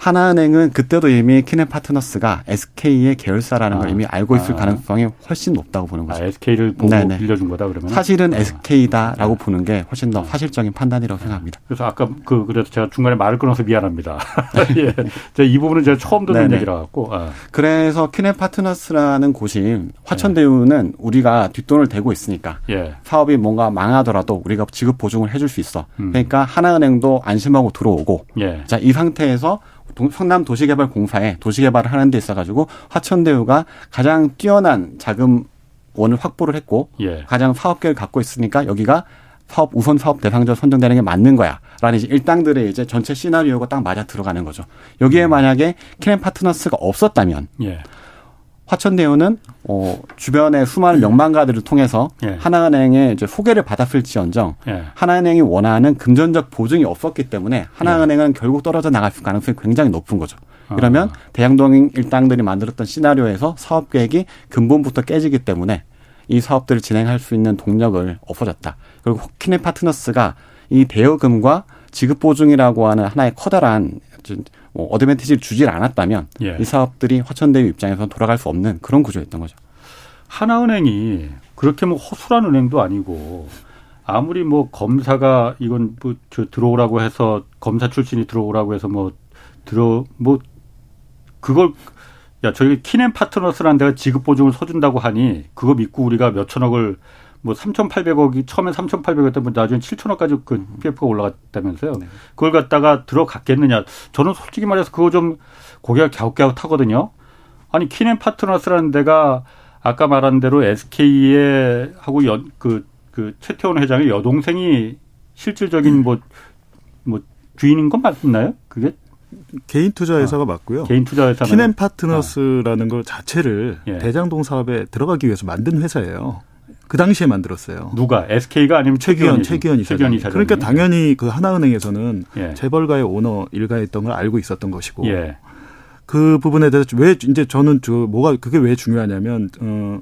하나은행은 그때도 이미 키넨 파트너스가 SK의 계열사라는 아, 걸 이미 알고 있을 아. 가능성이 훨씬 높다고 보는 거죠. 아, SK를 보고 네네. 빌려준 거다 그러면 사실은 아. SK다라고 보는 게 훨씬 더 사실적인 판단이라고 생각합니다. 그래서 아까 그 그래서 제가 중간에 말을 끊어서 미안합니다. 예, 제가 이 부분은 제가 처음 듣는 얘기라 갖고. 아. 그래서 키넨 파트너스라는 곳이 화천대유는 예. 우리가 뒷돈을 대고 있으니까 예. 사업이 뭔가 망하더라도 우리가 지급 보증을 해줄 수 있어. 음. 그러니까 하나은행도 안심하고 들어오고. 예. 자이 상태에서 성남 도시개발공사에 도시개발을 하는 데 있어가지고 화천대유가 가장 뛰어난 자금원을 확보를 했고 예. 가장 사업 계획을 갖고 있으니까 여기가 사업 우선 사업 대상자 선정되는 게 맞는 거야라는 이제 일당들의 이제 전체 시나리오가 딱 맞아 들어가는 거죠. 여기에 음. 만약에 키넨 파트너스가 없었다면 예. 화천대유는 어, 주변의 수많은 명망가들을 통해서 예. 하나은행의 이제 소개를 받았을지언정 예. 하나은행이 원하는 금전적 보증이 없었기 때문에 하나은행은 예. 결국 떨어져 나갈 가능성이 굉장히 높은 거죠. 아. 이러면 아. 대양동 일당들이 만들었던 시나리오에서 사업 계획이 근본부터 깨지기 때문에 이 사업들을 진행할 수 있는 동력을 없어졌다. 그리고 호키네 파트너스가 이 대여금과 지급 보증이라고 하는 하나의 커다란 뭐 어드밴티지를 주질 않았다면 예. 이 사업들이 화천대유 입장에서 돌아갈 수 없는 그런 구조였던 거죠. 하나은행이 그렇게 뭐 허술한 은행도 아니고 아무리 뭐 검사가 이건 뭐저 들어오라고 해서 검사 출신이 들어오라고 해서 뭐 들어 뭐 그걸 야 저희 키넨 파트너스라는 데가 지급 보증을 서준다고 하니 그거 믿고 우리가 몇 천억을 뭐 3,800억이 처음에 3,800억이었던 분 나중에 7천억까지 그 PF가 올라갔다면서요. 네. 그걸 갖다가 들어갔겠느냐. 저는 솔직히 말해서 그거 좀 고개가 갸웃갸웃하거든요. 아니 키넨 파트너스라는 데가 아까 말한 대로 SK에 하고 연, 그, 그 최태원 회장의 여동생이 실질적인 뭐, 뭐 주인인 건 맞나요? 그게? 개인 투자 회사가 아, 맞고요. 개인 투자 회사 키넨 파트너스라는 아. 걸 자체를 예. 대장동 사업에 들어가기 위해서 만든 회사예요. 그 당시에 만들었어요. 누가 SK가 아니면 최기현 최기현 이사장. 최기현 이사장. 그러니까 당연히 그 하나은행에서는 예. 재벌가의 오너 일가였던 걸 알고 있었던 것이고 예. 그 부분에 대해서 왜 이제 저는 저 뭐가 그게 왜 중요하냐면 어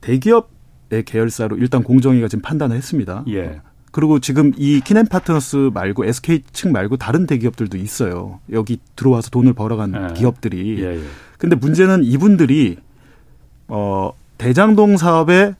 대기업의 계열사로 일단 공정위가 지금 판단을 했습니다. 예. 그리고 지금 이 키넨 파트너스 말고 SK 측 말고 다른 대기업들도 있어요. 여기 들어와서 돈을 벌어간 예. 기업들이. 예, 예. 근데 문제는 이분들이 어 대장동 사업에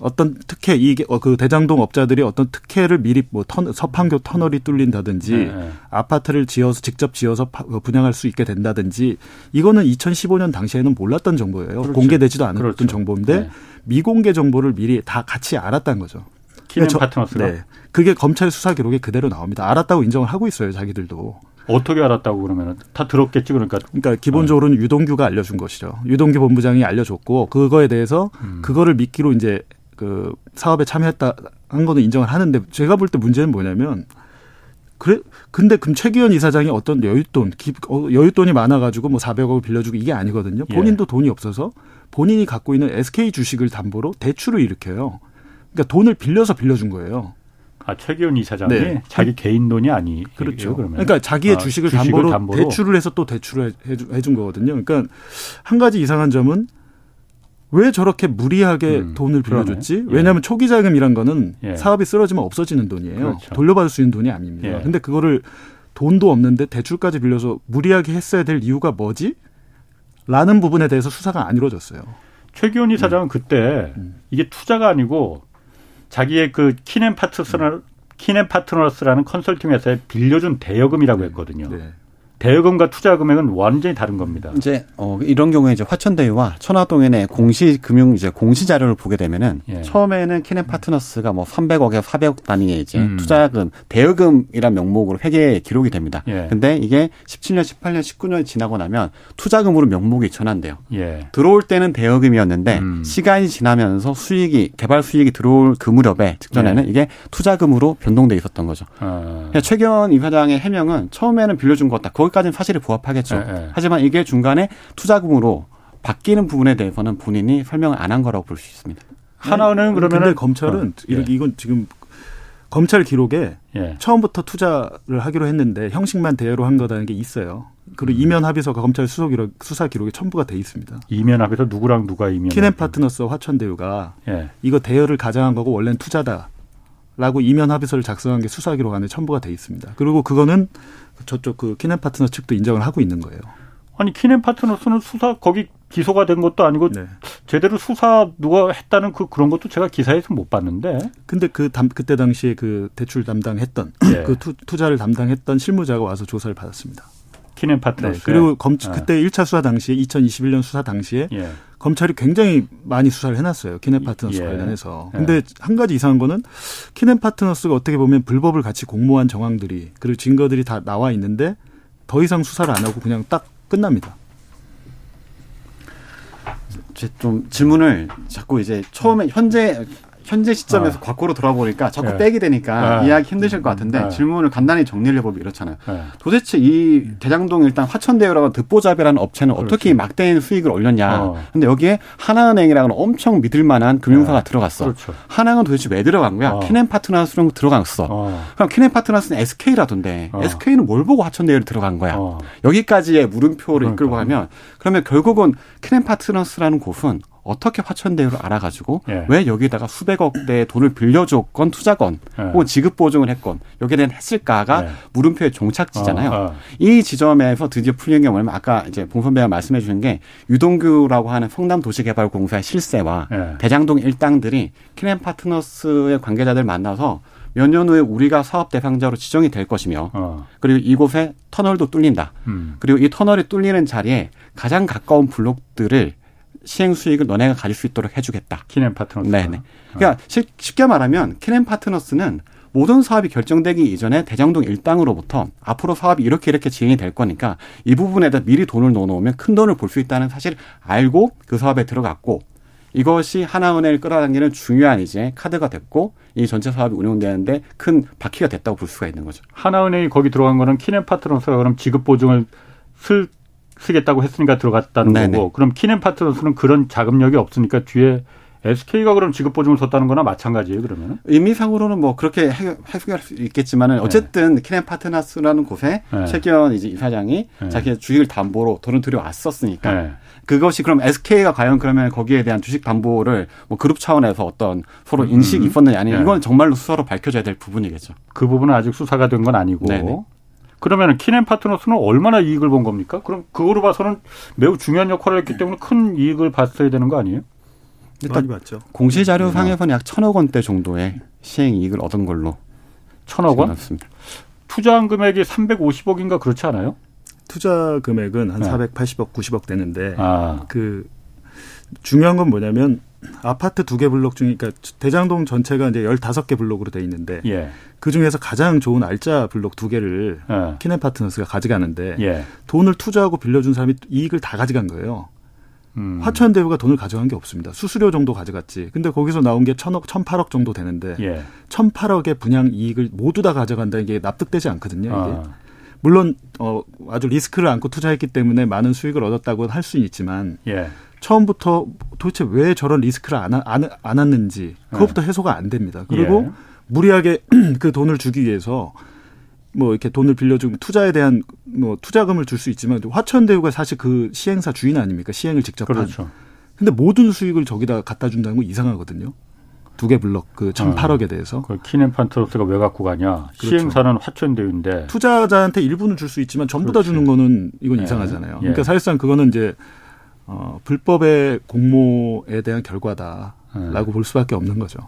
어떤 특혜 이게 어, 그 대장동 업자들이 어떤 특혜를 미리 뭐 터, 서판교 터널이 뚫린다든지 네, 네. 아파트를 지어서 직접 지어서 파, 어, 분양할 수 있게 된다든지 이거는 2015년 당시에는 몰랐던 정보예요. 그렇죠. 공개되지도 않았던 그렇죠. 정보인데 네. 미공개 정보를 미리 다 같이 알았다는 거죠. 키넨 파트너스가. 네. 그게 검찰 수사 기록에 그대로 나옵니다. 알았다고 인정을 하고 있어요, 자기들도. 어떻게 알았다고 그러면 다 들었겠지 그러니까. 그러니까 기본적으로는 네. 유동규가 알려준 것이죠. 유동규 본부장이 알려줬고 그거에 대해서 음. 그거를 미끼로 이제 그 사업에 참여했다 한 거는 인정을 하는데 제가 볼 때 문제는 뭐냐면 그래 근데 그럼 최기현 이사장이 어떤 여윳돈 어, 여윳돈이 많아가지고 뭐 400억을 빌려주고 이게 아니거든요. 예. 본인도 예. 돈이 없어서 본인이 갖고 있는 SK 주식을 담보로 대출을 일으켜요. 그러니까 돈을 빌려서 빌려준 거예요. 아 최기현 이사장이 네. 자기 개인 돈이 아니 그렇죠. 그러면 그러니까 자기의 아, 주식을, 주식을 담보로, 담보로, 대출을 해서 또 대출을 해준 거거든요. 그러니까 한 가지 이상한 점은 왜 저렇게 무리하게 음, 돈을 빌려줬지? 예. 왜냐하면 초기 자금이란 거는 예. 사업이 쓰러지면 없어지는 돈이에요. 그렇죠. 돌려받을 수 있는 돈이 아닙니다. 예. 근데 그거를 돈도 없는데 대출까지 빌려서 무리하게 했어야 될 이유가 뭐지? 라는 부분에 대해서 수사가 안 이루어졌어요. 최기훈 이사장은 음. 그때 음. 이게 투자가 아니고 자기의 그 키넨 파트너스 키넨 파트너스라는 컨설팅 회사에 빌려준 대여금이라고 네. 했거든요. 네. 대여금과 투자 금액은 완전히 다른 겁니다. 이제 어 이런 경우에 이제 화천대유와 천화동인의 공시 금융 이제 공시 자료를 보게 되면은 예. 처음에는 키넨 파트너스가 뭐 300억에서 400억 단위의 이제 음. 투자금 대여금이란 명목으로 회계에 기록이 됩니다. 예. 근데 이게 17년, 18년, 19년이 지나고 나면 투자금으로 명목이 전환돼요. 예. 들어올 때는 대여금이었는데 음. 시간이 지나면서 수익이 개발 수익이 들어올 그 무렵에 직전에는 예. 이게 투자금으로 변동돼 있었던 거죠. 아. 최경 이사장의 해명은 처음에는 빌려준 것 같다. 거기까지는 사실에 부합하겠죠. 예, 예. 하지만 이게 중간에 투자금으로 바뀌는 부분에 대해서는 본인이 설명을 안 한 거라고 볼 수 있습니다. 하나는 그러면 검찰은 어, 예. 이건 지금 검찰 기록에 예. 처음부터 투자를 하기로 했는데 형식만 대여로 한 거라는 게 있어요. 그리고 음. 이면 합의서가 검찰 수사 기록, 수사 기록에 첨부가 돼 있습니다. 이면 합의서 누구랑 누가 이면? 킨앤파트너스 화천대유가 예. 이거 대여를 가장한 거고 원래는 투자다. 라고 이면 합의서를 작성한 게 수사 기록 안에 첨부가 돼 있습니다. 그리고 그거는 저쪽 그 킨앤파트너 측도 인정을 하고 있는 거예요. 아니 킨앤파트너스는 수사 거기 기소가 된 것도 아니고 네. 제대로 수사 누가 했다는 그 그런 것도 제가 기사에서 못 봤는데. 근데 그 담, 그때 당시에 그 대출 담당했던 네. 그 투, 투자를 담당했던 실무자가 와서 조사를 받았습니다. 키넨 파트너스. 네. 그리고 검 네. 그때 1차 수사 당시에 2021년 수사 당시에 예. 검찰이 굉장히 많이 수사를 해놨어요. 키넨 파트너스 예. 관련해서. 예. 근데 예. 한 가지 이상한 거는 키넨 파트너스가 어떻게 보면 불법을 같이 공모한 정황들이 그리고 증거들이 다 나와 있는데 더 이상 수사를 안 하고 그냥 딱 끝납니다. 좀 질문을 자꾸 이제 처음에 현재 현재 시점에서 아. 과거로 돌아보니까 자꾸 네. 빼게 되니까 네. 이해하기 힘드실 것 같은데 네. 질문을 간단히 정리를 해보면 이렇잖아요. 네. 도대체 이 대장동 일단 화천대유라고 듣보잡이라는 업체는 그렇지. 어떻게 막대인 수익을 올렸냐. 어. 근데 여기에 하나은행이라는 엄청 믿을 만한 금융사가 네. 들어갔어. 그렇죠. 하나은행은 도대체 왜 들어간 거야? 어. 키넨 파트너스로 들어갔어. 어. 그럼 키넨 파트너스는 SK라던데 어. SK는 뭘 보고 화천대유를 들어간 거야? 어. 여기까지의 물음표를 그러니까. 이끌고 가면 그러면 결국은 키넨 파트너스라는 곳은 어떻게 화천대유를 알아가지고 예. 왜 여기다가 수백억 대의 돈을 빌려줬건 투자건 예. 혹은 지급 보증을 했건 여기에 대한 했을까가 예. 물음표의 종착지잖아요. 어, 어. 이 지점에서 드디어 풀린 게 뭐냐면 아까 이제 봉 선배가 말씀해 주신 게 유동규라고 하는 성남 도시개발공사의 실세와 예. 대장동 일당들이 키넨 파트너스의 관계자들 만나서 몇년 후에 우리가 사업 대상자로 지정이 될 것이며 어. 그리고 이곳에 터널도 뚫린다. 음. 그리고 이 터널이 뚫리는 자리에 가장 가까운 블록들을 시행 수익을 너네가 가질 수 있도록 해주겠다. 키넨 파트너스. 네네. 그러니까 어. 쉽게 말하면 키넨 파트너스는 모든 사업이 결정되기 이전에 대장동 일당으로부터 앞으로 사업이 이렇게 이렇게 진행이 될 거니까 이 부분에다 미리 돈을 넣어놓으면 큰 돈을 볼수 있다는 사실 알고 그 사업에 들어갔고 이것이 하나은행을 끌어당기는 중요한 이제 카드가 됐고 이 전체 사업이 운영되는데 큰 바퀴가 됐다고 볼 수가 있는 거죠. 하나은행이 거기 들어간 거는 키넨 파트너스가 그럼 지급 보증을 쓸 쓰겠다고 했으니까 들어갔다는 네네. 거고 그럼 키넨 파트너스는 그런 자금력이 없으니까 뒤에 SK가 그럼 지급 보증을 섰다는 거나 마찬가지예요, 그러면? 의미상으로는 뭐 그렇게 해석할 수 있겠지만은 네. 어쨌든 네. 키넨 파트너스라는 곳에 네. 최기현 이제 이사장이 네. 자기의 주식을 담보로 돈을 들여왔었으니까 네. 그것이 그럼 SK가 과연 그러면 거기에 대한 주식 담보를 뭐 그룹 차원에서 어떤 서로 음. 인식이 있었느냐 아니면 네. 이건 정말로 수사로 밝혀져야 될 부분이겠죠. 그 부분은 아직 수사가 된 건 아니고 네네. 그러면 키넨 파트너스는 얼마나 이익을 본 겁니까? 그럼 그거로 봐서는 매우 중요한 역할을 했기 때문에 큰 이익을 봤어야 되는 거 아니에요? 일단 맞죠. 공시 자료상에서는 약 천억 원대 정도의 시행 이익을 얻은 걸로 천억 원? 맞습니다. 투자한 금액이 350억인가 그렇지 않아요? 투자 금액은 한 네. 480억, 90억 되는데 아. 그 중요한 건 뭐냐면 아파트 두 개 블록 중에 그러니까 대장동 전체가 이제 열다섯 개 블록으로 돼 있는데 예. 그 중에서 가장 좋은 알짜 블록 두 개를 예. 키넨 파트너스가 가져가는데 예. 돈을 투자하고 빌려준 사람이 이익을 다 가져간 거예요. 음. 화천대유가 돈을 가져간 게 없습니다. 수수료 정도 가져갔지. 근데 거기서 나온 게 천억, 천팔억 정도 되는데 예. 천팔억의 분양 이익을 모두 다 가져간다는 게 납득되지 않거든요. 이게. 아. 물론 어 아주 리스크를 안고 투자했기 때문에 많은 수익을 얻었다고 할 수는 있지만 예. 처음부터 도대체 왜 저런 리스크를 안, 안, 안았는지 그것부터 네. 해소가 안 됩니다. 그리고 예. 무리하게 그 돈을 주기 위해서 뭐 이렇게 돈을 빌려주고 투자에 대한 뭐 투자금을 줄 수 있지만 화천대유가 사실 그 시행사 주인 아닙니까? 시행을 직접 그렇죠. 한. 근데 모든 수익을 저기다 갖다 준다는 건 이상하거든요. 두 개 블럭 그 1,008억에 어. 대해서. 그 킨앤파트너스가 왜 갖고 가냐? 그렇죠. 시행사는 화천대유인데 투자자한테 일부는 줄 수 있지만 전부 그렇지. 다 주는 거는 이건 예. 이상하잖아요. 예. 그러니까 사실상 그거는 이제 어, 불법의 공모에 대한 결과다라고 네. 볼 수밖에 없는 거죠.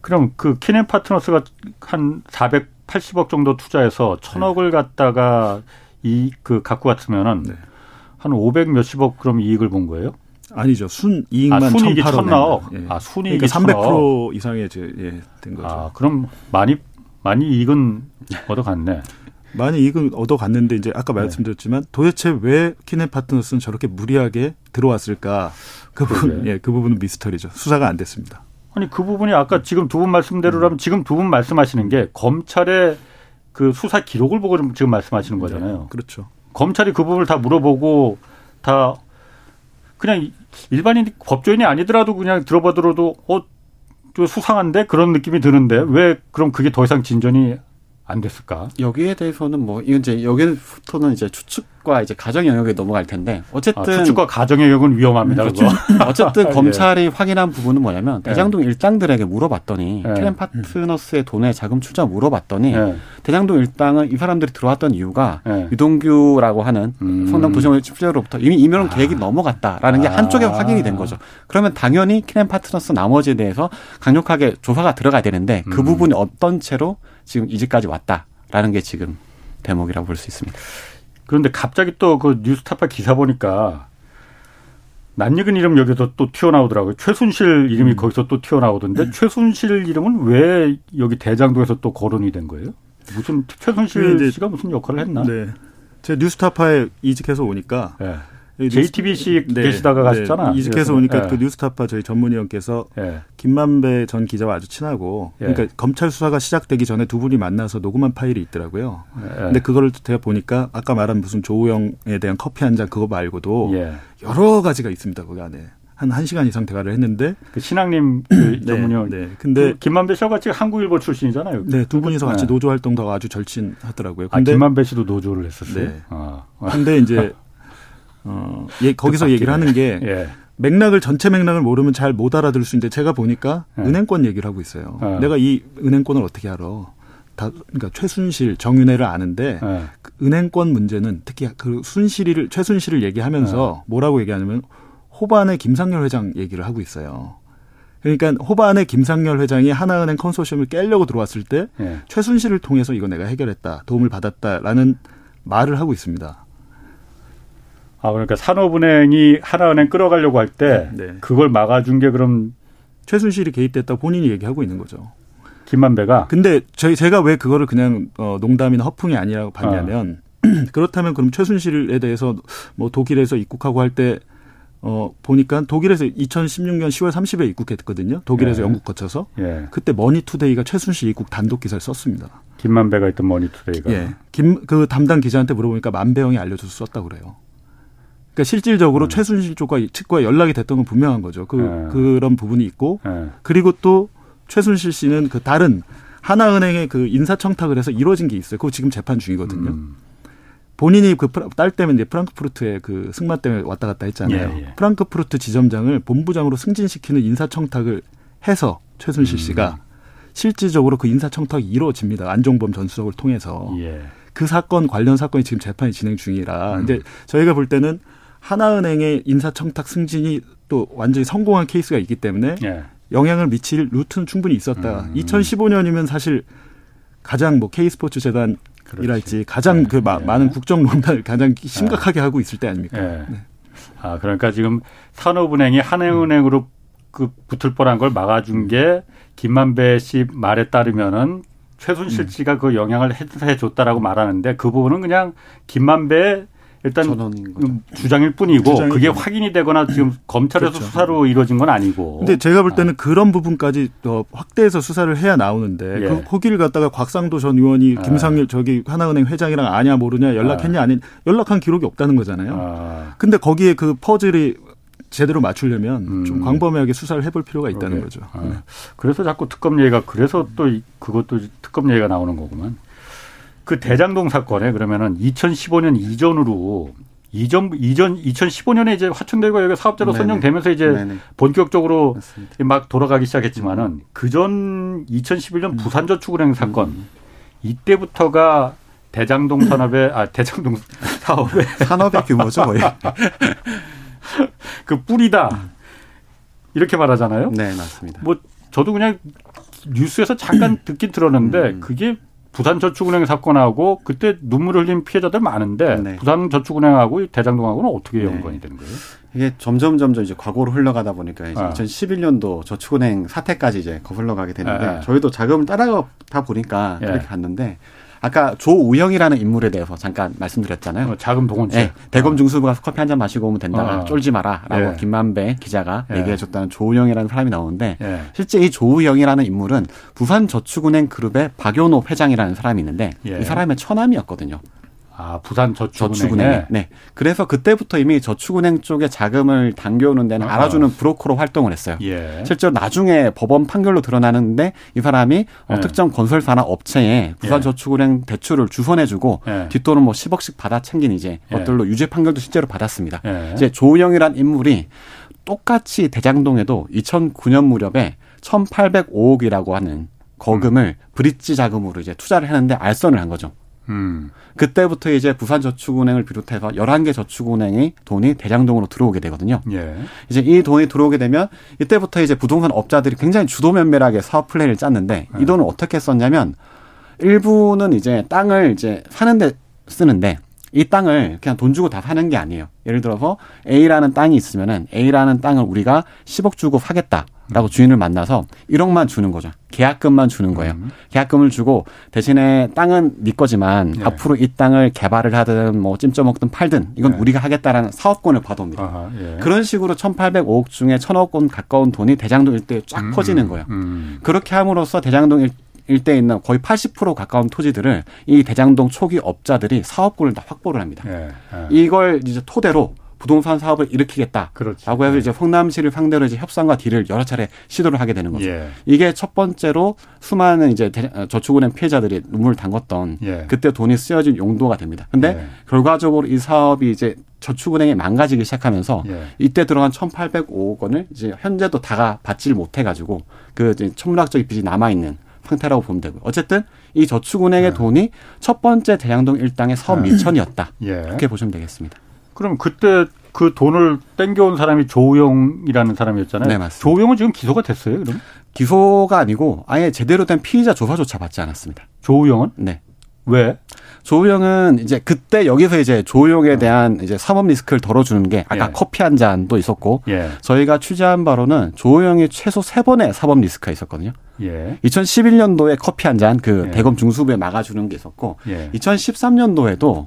그럼 그 키넨 파트너스가 한 480억 정도 투자해서 천억을 네. 갖다가 이 그 갖고 갔으면은 네. 한 500 몇십억 그럼 이익을 본 거예요? 아니죠. 순 이익만 아, 순이익이 1,000억. 예. 아, 순이익이 그러니까 300% 이상의 예, 된 거죠. 아, 그럼 많이 많이 이익은 얻어갔네. 많이 이익은 얻어갔는데 이제 아까 네. 말씀드렸지만 도대체 왜 키넨 파트너스는 저렇게 무리하게 들어왔을까? 그 부분, 예, 그 부분은 미스터리죠. 수사가 안 됐습니다. 아니 그 부분이 아까 지금 두 분 말씀대로라면 음. 지금 두 분 말씀하시는 게 검찰의 그 수사 기록을 보고 지금 말씀하시는 네, 거잖아요. 네, 그렇죠. 검찰이 그 부분을 다 물어보고 다 그냥 일반인 법조인이 아니더라도 그냥 들어봐더라도 어, 좀 수상한데 그런 느낌이 드는데 왜 그럼 그게 더 이상 진전이 안 됐을까? 여기에 대해서는 뭐 이건 이제 여기부터는 이제 추측과 이제 가정 영역에 넘어갈 텐데 어쨌든 아, 추측과 가정 영역은 위험합니다. 그거. 어쨌든 검찰이 예. 확인한 부분은 뭐냐면 예. 대장동 일당들에게 물어봤더니 예. 트렌 파트너스의 돈의 자금 출자 물어봤더니 예. 대장동 일당은 이 사람들이 들어왔던 이유가 예. 유동규라고 하는 음. 성남 도시공을 집주로부터 이미 이면 아. 계획이 넘어갔다라는 게 한쪽에 아. 확인이 된 거죠. 그러면 당연히 키넨 파트너스 나머지에 대해서 강력하게 조사가 들어가야 되는데 그 음. 부분이 어떤 채로 지금 이제까지 왔다라는 게 지금 대목이라고 볼 수 있습니다. 그런데 갑자기 또 그 뉴스타파 기사 보니까 낯익은 이름 여기서 또 튀어나오더라고요. 최순실 이름이 음. 거기서 또 튀어나오던데 음. 최순실 이름은 왜 여기 대장동에서 또 거론이 된 거예요? 무슨 최순실 씨가 무슨 역할을 했나? 네. 제 뉴스타파에 이직해서 오니까 네. JTBC 네, 계시다가 네, 가셨잖아. 네, 이직해서 오니까 네. 그 뉴스타파 저희 전문위원께서 네. 김만배 전 기자와 아주 친하고 예. 그러니까 검찰 수사가 시작되기 전에 두 분이 만나서 녹음한 파일이 있더라고요. 예. 근데 그거를 제가 보니까 아까 말한 무슨 조우영에 대한 커피 한 잔 그거 말고도 예. 여러 가지가 있습니다. 거기 안에. 한 1시간 이상 대화를 했는데 그 신학님 그 네, 전문위원 네, 근데 그 김만배 씨가 같이 한국일보 출신이잖아요. 네, 두 분이서 같이 노조 활동도 아주 절친하더라고요. 근데 아, 김만배 씨도 노조를 했었어요. 네. 아. 근데 이제 어, 예, 거기서 얘기를 하는 게 예. 맥락을 전체 맥락을 모르면 잘 못 알아들을 수 있는데 제가 보니까 예. 은행권 얘기를 하고 있어요. 어. 내가 이 은행권을 어떻게 알아? 다 그러니까 최순실, 정윤회를 아는데 예. 그 은행권 문제는 특히 그 순실이를 최순실을 얘기하면서 예. 뭐라고 얘기하냐면 호반의 김상열 회장 얘기를 하고 있어요. 그러니까 호반의 김상열 회장이 하나은행 컨소시엄을 깨려고 들어왔을 때 예. 최순실을 통해서 이거 내가 해결했다, 도움을 받았다라는 말을 하고 있습니다. 아 그러니까 산업은행이 하나은행 끌어가려고 할때 네. 네. 그걸 막아준 게 그럼 최순실이 개입됐다 본인이 얘기하고 있는 거죠. 김만배가. 근데 저희 제가 왜 그거를 그냥 어, 농담이나 허풍이 아니라고 봤냐면 어. 그렇다면 그럼 최순실에 대해서 뭐 독일에서 입국하고 할 때 어, 보니까 독일에서 2016년 10월 30일 입국했거든요. 독일에서 예. 영국 거쳐서. 예. 그때 머니투데이가 최순실 입국 단독 기사를 썼습니다. 김만배가 있던 머니투데이가. 예. 김, 그 담당 기자한테 물어보니까 만배 형이 알려줘서 썼다고 그래요. 그러니까 실질적으로 음. 최순실 쪽과 측과 연락이 됐던 건 분명한 거죠. 그 네. 그런 부분이 있고 네. 그리고 또 최순실 씨는 그 다른 하나은행의 그 인사청탁을 해서 이루어진 게 있어요. 그거 지금 재판 중이거든요. 음. 본인이 그 딸 때문에 이제 프랑크푸르트에 그 승마 때문에 왔다 갔다 했잖아요. 예, 예. 프랑크푸르트 지점장을 본부장으로 승진시키는 인사청탁을 해서 최순실 음. 씨가 실질적으로 그 인사청탁이 이루어집니다. 안종범 전 수석을 통해서. 예. 그 사건 관련 사건이 지금 재판이 진행 중이라. 음. 이제 저희가 볼 때는 하나은행의 인사청탁 승진이 또 완전히 성공한 케이스가 있기 때문에 예. 영향을 미칠 루트는 충분히 있었다. 음. 2015년이면 사실 가장 뭐 K스포츠 재단 이랄지 가장 네. 그 마, 네. 많은 국정농단을 가장 심각하게 네. 하고 있을 때 아닙니까? 네. 네. 아 그러니까 지금 산업은행이 한은행으로 음. 그 붙을 뻔한 걸 막아준 게 김만배 씨 말에 따르면은 최순실 음. 씨가 그 영향을 해줬다라고 말하는데 그 부분은 그냥 김만배 일단 음, 주장일 뿐이고 주장이 그게 확인이 되거나 지금 검찰에서 그렇죠. 수사로 이루어진 건 아니고. 근데 제가 볼 때는 아. 그런 부분까지 더 확대해서 수사를 해야 나오는데 예. 그 거기를 갖다가 곽상도 전 의원이 아. 김상일 저기 하나은행 회장이랑 아냐 모르냐 연락했냐 아. 아니 연락한 기록이 없다는 거잖아요. 아. 근데 거기에 그 퍼즐이 제대로 맞추려면 음. 좀 광범위하게 수사를 해볼 필요가 있다는 그러게. 거죠. 아. 네. 그래서 자꾸 특검 얘기가 그래서 또 그것도 특검 얘기가 나오는 거구만. 그 대장동 사건에 그러면은 2015년 이전으로 이전 이전 2015년에 이제 화천대유가 여기 사업자로 네네. 선정되면서 이제 네네. 본격적으로 맞습니다. 막 돌아가기 시작했지만은 그전 2011년 음. 부산저축은행 사건 음. 이때부터가 대장동 산업의 아 대장동 사업의 산업의 규모죠 거의 그 뿌리다 이렇게 말하잖아요. 네 맞습니다. 뭐 저도 그냥 뉴스에서 잠깐 듣긴 들었는데 음. 그게 부산저축은행 사건하고 그때 눈물 흘린 피해자들 많은데 네. 부산저축은행하고 대장동하고는 어떻게 네. 연관이 되는 거예요? 이게 점점 점점 이제 과거로 흘러가다 보니까 이제 아. 2011년도 저축은행 사태까지 이제 흘러가게 되는데 아. 저희도 자금을 따라가다 보니까 예. 그렇게 갔는데 아까 조우영이라는 인물에 대해서 잠깐 말씀드렸잖아요. 어, 자금 동원죄. 네, 대검 중수부가 커피 한 잔 마시고 오면 된다. 어. 쫄지 마라라고 예. 김만배 기자가 예. 얘기해 줬다는 조우영이라는 사람이 나오는데 예. 실제 이 조우영이라는 인물은 부산저축은행 그룹의 박연호 회장이라는 사람이 있는데 예. 이 사람의 처남이었거든요. 아, 부산 저축은행. 네. 그래서 그때부터 이미 저축은행 쪽에 자금을 당겨오는 데는 아. 알아주는 브로커로 활동을 했어요. 예. 실제로 나중에 법원 판결로 드러나는데 이 사람이 어, 예. 특정 건설사나 업체에 부산 예. 저축은행 대출을 주선해주고 예. 뒷돈은 뭐 10억씩 받아 챙긴 이제 예. 것들로 유죄 판결도 실제로 받았습니다. 예. 이제 조우영이란 인물이 똑같이 대장동에도 2009년 무렵에 1,805억이라고 하는 거금을 음. 브릿지 자금으로 이제 투자를 했는데 알선을 한 거죠. 음. 그때부터 이제 부산저축은행을 비롯해서 11개 저축은행이 돈이 대장동으로 들어오게 되거든요. 예. 이제 이 돈이 들어오게 되면 이때부터 이제 부동산 업자들이 굉장히 주도면밀하게 사업 플랜을 짰는데 예. 이 돈을 어떻게 썼냐면 일부는 이제 땅을 이제 사는데 쓰는데 이 땅을 그냥 돈 주고 다 사는 게 아니에요. 예를 들어서 A라는 땅이 있으면은 A라는 땅을 우리가 10억 주고 사겠다. 라고 주인을 만나서 1억만 주는 거죠. 계약금만 주는 거예요. 음. 계약금을 주고 대신에 땅은 네 거지만 예. 앞으로 이 땅을 개발을 하든 뭐 찜쪄 먹든 팔든 이건 예. 우리가 하겠다라는 사업권을 받아옵니다. 아하, 예. 그런 식으로 1,805억 중에 1,000억 원 가까운 돈이 대장동 일대에 쫙 음, 퍼지는 거예요. 음. 그렇게 함으로써 대장동 일, 일대에 있는 거의 80% 가까운 토지들을 이 대장동 초기 업자들이 사업권을 다 확보를 합니다. 예. 예. 이걸 이제 토대로 부동산 사업을 일으키겠다라고 그렇지. 해서 네. 이제 성남시를 상대로 이제 협상과 딜을 여러 차례 시도를 하게 되는 거죠. 예. 이게 첫 번째로 수많은 이제 어, 저축은행 피해자들이 눈물을 담궜던 예. 그때 돈이 쓰여진 용도가 됩니다. 근데 예. 결과적으로 이 사업이 이제 저축은행이 망가지기 시작하면서 예. 이때 들어간 1,805억 원을 이제 현재도 다가 받지를 못해 가지고 그 천문학적인 빚이 남아 있는 상태라고 보면 되고요. 어쨌든 이 저축은행의 네. 돈이 첫 번째 대장동 일당의 사업 네. 예. 이렇게 보시면 되겠습니다. 그럼 그때 그 돈을 땡겨온 사람이 조우영이라는 사람이었잖아요. 네, 맞습니다. 조우영은 지금 기소가 됐어요, 그럼? 기소가 아니고 아예 제대로 된 피의자 조사조차 받지 않았습니다. 조우영은? 네. 왜? 조우영은 이제 그때 여기서 이제 조우영에 대한 이제 사법 리스크를 덜어주는 게 아까 예. 커피 한 잔도 있었고 예. 저희가 취재한 바로는 조우영이 최소 세 번의 사법 리스크가 있었거든요. 예. 2011년도에 커피 한 잔 그 대검 중수부에 막아주는 게 있었고 2013년도에도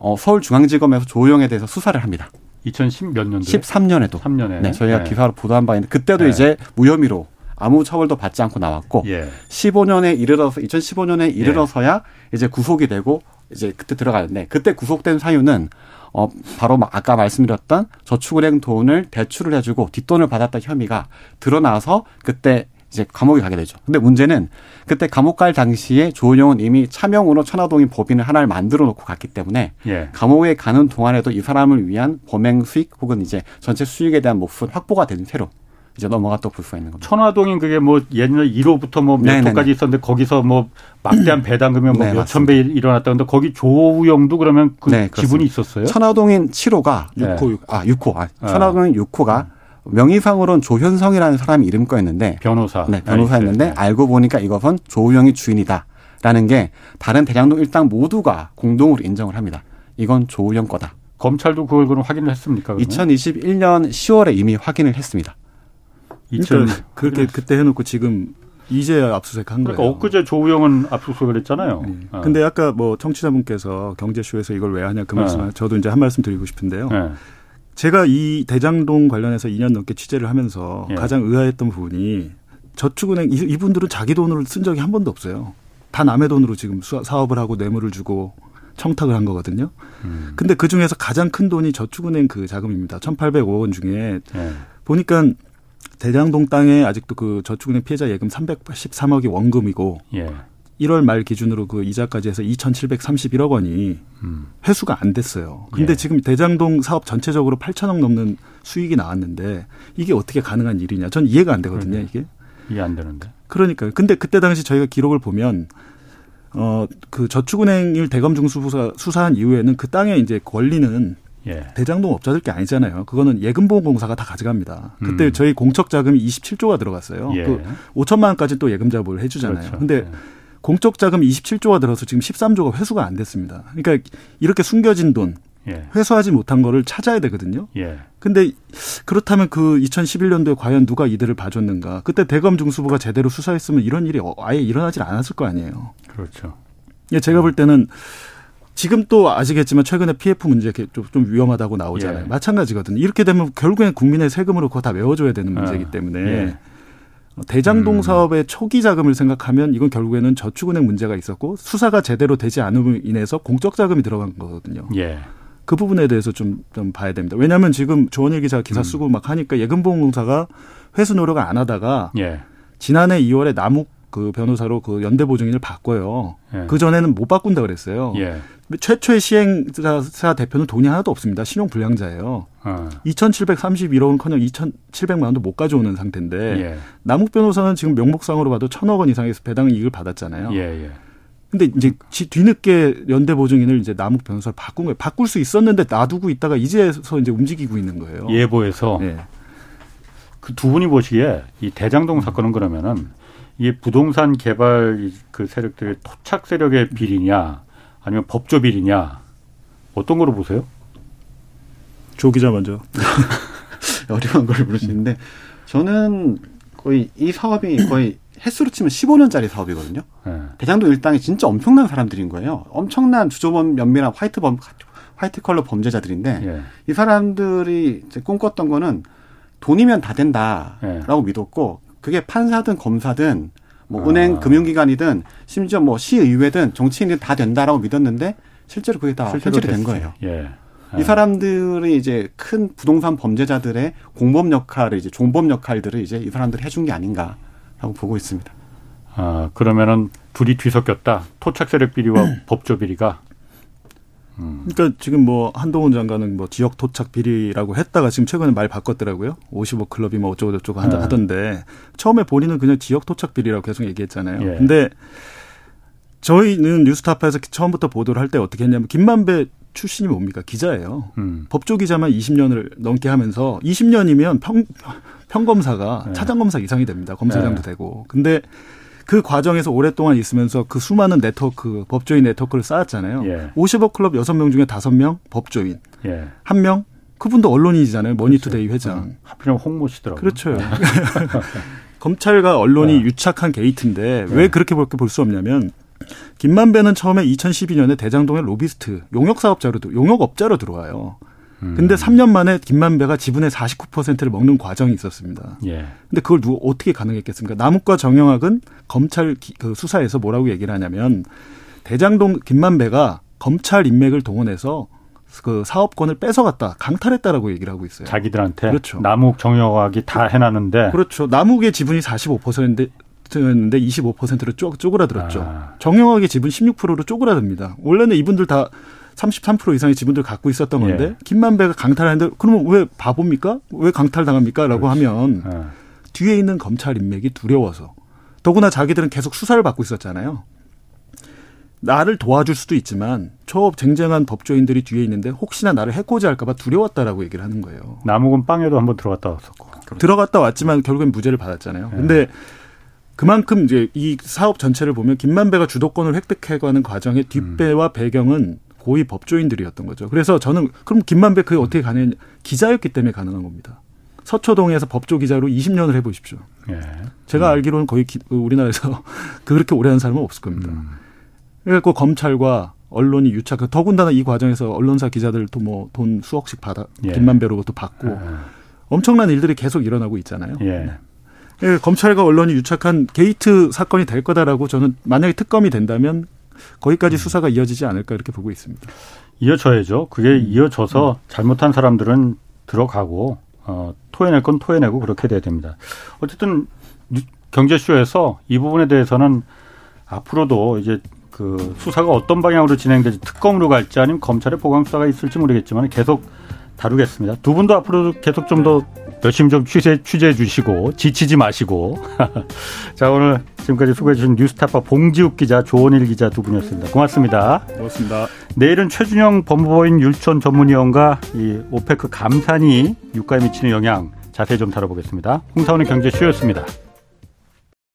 어, 서울중앙지검에서 조우영에 대해서 수사를 합니다. 2010몇 년도? 13년에도. 3년에. 네, 저희가 네. 기사로 보도한 바 있는데 그때도 네. 이제 무혐의로 아무 처벌도 받지 않고 나왔고 예. 15년에 이르러서 2015년에 이르러서야 예. 이제 구속이 되고 이제 그때 들어가는데 그때 구속된 사유는 어 바로 아까 말씀드렸던 저축은행 돈을 대출을 해주고 뒷돈을 받았던 혐의가 드러나서 그때 이제 감옥에 가게 되죠. 근데 문제는 그때 감옥 갈 당시에 조은영은 이미 차명으로 천화동인 법인을 하나를 만들어 놓고 갔기 때문에 예. 감옥에 가는 동안에도 이 사람을 위한 범행 수익 혹은 이제 전체 수익에 대한 몫은 확보가 된 채로 이제 넘어갔다고 볼 수가 있는 겁니다. 천화동인 그게 뭐 옛날 1호부터 뭐몇 호까지 있었는데 거기서 뭐 막대한 배당금이 뭐 네, 몇천 배 일어났다 근데 거기 조우영도 그러면 그 네, 지분이 있었어요? 천화동인 7호가 6호, 6호. 아 6호. 아, 천화동인 6호가 음. 명의상으로는 조현성이라는 사람이 이름 꺼였는데 변호사. 네, 변호사였는데 네. 알고 보니까 이것은 조우영이 주인이다라는 게 다른 대장동 일당 모두가 공동으로 인정을 합니다. 이건 조우영 거다. 검찰도 그걸 그럼 확인을 했습니까? 그러면? 2021년 10월에 이미 확인을 했습니다. 그러니까 그렇게 그때 해놓고 지금 이제 압수수색 한 그러니까 거예요. 엊그제 조우영은 압수수색을 했잖아요. 네. 어. 근데 아까 뭐 청취자분께서 경제쇼에서 이걸 왜 하냐 그 말씀, 네. 저도 이제 한 말씀 드리고 싶은데요. 네. 제가 이 대장동 관련해서 2년 넘게 취재를 하면서 예. 가장 의아했던 부분이 저축은행 이 분들은 자기 돈으로 쓴 적이 한 번도 없어요. 다 남의 돈으로 지금 사업을 하고 뇌물을 주고 청탁을 한 거거든요. 음. 근데 그 중에서 가장 큰 돈이 저축은행 그 자금입니다. 1,805억 원 중에 예. 보니까 대장동 땅에 아직도 그 저축은행 피해자 예금 383억이 원금이고 예. 1월 말 기준으로 그 이자까지 해서 2,731억 원이 음. 회수가 안 됐어요. 근데 예. 지금 대장동 사업 전체적으로 8천억 넘는 수익이 나왔는데 이게 어떻게 가능한 일이냐? 전 이해가 안 되거든요, 그러네. 이게. 이해 안 되는데. 그러니까요. 근데 그때 당시 저희가 기록을 보면 어 그 저축은행을 대검 중수부가 수사한 이후에는 그 땅에 이제 권리는 예. 대장동 업자들 게 아니잖아요. 그거는 예금보험공사가 다 가져갑니다. 그때 음. 저희 공적 자금이 27조가 들어갔어요. 예. 그 5천만 원까지 또 예금 자보를 해주잖아요. 그렇죠. 근데 예. 공적 자금 27조가 들어서 지금 13조가 회수가 안 됐습니다. 그러니까 이렇게 숨겨진 돈 예. 회수하지 못한 거를 찾아야 되거든요. 예. 근데 그렇다면 그 2011년도에 과연 누가 이들을 봐줬는가? 그때 대검 중수부가 제대로 수사했으면 이런 일이 아예 일어나질 않았을 거 아니에요. 그렇죠. 예, 제가 볼 때는 지금 또 아시겠지만 최근에 PF 문제 좀, 좀 위험하다고 나오잖아요. 예. 마찬가지거든요. 이렇게 되면 결국엔 국민의 세금으로 그거 다 메워줘야 되는 문제이기 아, 때문에 예. 대장동 음. 사업의 초기 자금을 생각하면 이건 결국에는 저축은행 문제가 있었고 수사가 제대로 되지 않음으로 인해서 공적 자금이 들어간 거거든요. 예. 그 부분에 대해서 좀, 좀 봐야 됩니다. 왜냐하면 지금 조원일 기자 기사 음. 쓰고 음. 막 하니까 예금보험공사가 회수 노력 을 안 하다가 예. 지난해 2월에 남욱 그 변호사로 그 연대 보증인을 바꿔요. 예. 그 전에는 못 바꾼다 그랬어요. 예. 최초의 시행사 대표는 돈이 하나도 없습니다. 신용 불량자예요. 어. 2,731억은커녕 2,700만 원도 못 가져오는 상태인데 예. 남욱 변호사는 지금 명목상으로 봐도 천억 원 이상의 배당 이익을 받았잖아요. 예, 예. 근데 이제 뒤늦게 연대 보증인을 이제 남욱 변호사를 바꾼 거예요. 바꿀 수 있었는데 놔두고 있다가 이제서 이제 움직이고 있는 거예요. 예보에서 예. 그두 분이 보시기에 이 대장동 사건은 그러면은 이게 부동산 개발 그 세력들의 토착 세력의 비리냐 아니면 법조 비리냐 어떤 거로 보세요? 조 기자 먼저. 어려운 걸 물으시는데 저는 거의 이 사업이 거의 횟수로 치면 15년짜리 사업이거든요. 네. 대장동 일당이 진짜 엄청난 사람들인 거예요. 엄청난 주조범 면밀한 화이트 범 화이트 컬러 범죄자들인데 예. 이 사람들이 꿈꿨던 거는 돈이면 다 된다라고 예. 믿었고 그게 판사든 검사든 뭐 아. 은행 금융기관이든 심지어 뭐 시의회든 정치인이 다 된다라고 믿었는데 실제로 그게 다 현실이 된 거예요. 예. 이 사람들이 이제 큰 부동산 범죄자들의 공범 역할을 이제 종범 역할들을 이제 이 사람들이 해준 게 아닌가라고 보고 있습니다. 아 그러면은 둘이 뒤섞였다. 토착 세력 비리와 법조 비리가 음. 그러니까 지금 뭐 한동훈 장관은 뭐 지역 토착 비리라고 했다가 지금 최근에 말 바꿨더라고요. 55 클럽이 뭐 어쩌고 저쩌고 한다 네. 하던데 처음에 본인은 그냥 지역 토착 비리라고 계속 얘기했잖아요. 예. 근데 저희는 뉴스타파에서 처음부터 보도를 할 때 어떻게 했냐면 김만배 출신이 뭡니까? 기자예요. 음. 법조 기자만 20년을 넘게 하면서 20년이면 평 평검사가 네. 차장검사 이상이 됩니다. 검사장도 네. 되고. 근데 그 과정에서 오랫동안 있으면서 그 수많은 네트워크, 법조인 네트워크를 쌓았잖아요. 예. 50억 클럽 6명 중에 5명 법조인. 예. 1명 그분도 언론인이잖아요. 머니투데이 그렇죠. 회장. 음. 하필이면 홍모 씨더라고요. 그렇죠. 네. 검찰과 언론이 네. 유착한 게이트인데 네. 왜 그렇게 볼 수 없냐면 김만배는 처음에 2012년에 대장동의 로비스트 용역 사업자로 용역업자로 들어와요. 음. 근데 3년 만에 김만배가 지분의 49%를 먹는 과정이 있었습니다. 예. 근데 그걸 누가 어떻게 가능했겠습니까? 남욱과 정영학은 검찰 그 수사에서 뭐라고 얘기를 하냐면 대장동 김만배가 검찰 인맥을 동원해서 그 사업권을 뺏어갔다, 강탈했다라고 얘기를 하고 있어요. 자기들한테. 그렇죠. 남욱 정영학이 다 해놨는데. 그렇죠. 남욱의 지분이 45%인데 였는데 25%로 쪼, 쪼그라들었죠. 아. 정영학의 지분 16%로 쪼그라듭니다. 원래는 이분들 다 33% 이상의 지분들 갖고 있었던 건데 예. 김만배가 강탈하는데 그러면 왜 바보입니까? 왜 강탈당합니까? 라고 하면 예. 뒤에 있는 검찰 인맥이 두려워서 더구나 자기들은 계속 수사를 받고 있었잖아요. 나를 도와줄 수도 있지만 저 쟁쟁한 법조인들이 뒤에 있는데 혹시나 나를 해코지 할까봐 두려웠다라고 얘기를 하는 거예요. 남욱은 빵에도 한번 들어갔다 왔었고. 들어갔다 왔지만 결국엔 무죄를 받았잖아요. 예. 근데 그만큼 이제 이 사업 전체를 보면 김만배가 주도권을 획득해가는 과정의 뒷배와 음. 배경은 고위 법조인들이었던 거죠. 그래서 저는 그럼 김만배 그게 어떻게 가능했냐? 기자였기 때문에 가능한 겁니다. 서초동에서 법조 기자로 20년을 해보십시오. 예. 제가 음. 알기로는 거의 기, 그 우리나라에서 그렇게 오래 한 사람은 없을 겁니다. 음. 그래갖고 검찰과 언론이 유착, 더군다나 이 과정에서 언론사 기자들도 뭐 돈 수억씩 받아, 예. 김만배로부터 받고 예. 엄청난 일들이 계속 일어나고 있잖아요. 예. 예, 검찰과 언론이 유착한 게이트 사건이 될 거다라고 저는 만약에 특검이 된다면 거기까지 음. 수사가 이어지지 않을까 이렇게 보고 있습니다. 이어져야죠. 그게 음. 이어져서 음. 잘못한 사람들은 들어가고 어, 토해낼 건 토해내고 그렇게 돼야 됩니다. 어쨌든 경제쇼에서 이 부분에 대해서는 앞으로도 이제 그 수사가 어떤 방향으로 진행될지 특검으로 갈지 아니면 검찰의 보강 수사가 있을지 모르겠지만 계속 다루겠습니다. 두 분도 앞으로도 계속 좀더 열심히 좀 취재, 취재해 주시고 지치지 마시고. 자, 오늘 지금까지 수고해 주신 뉴스타파 봉지욱 기자, 조원일 기자 두 분이었습니다. 고맙습니다. 고맙습니다. 내일은 최준영 법무부인 율촌 전문위원과 이 오페크 감산이 유가에 미치는 영향 자세히 좀 다뤄보겠습니다. 홍사원의 경제쇼였습니다.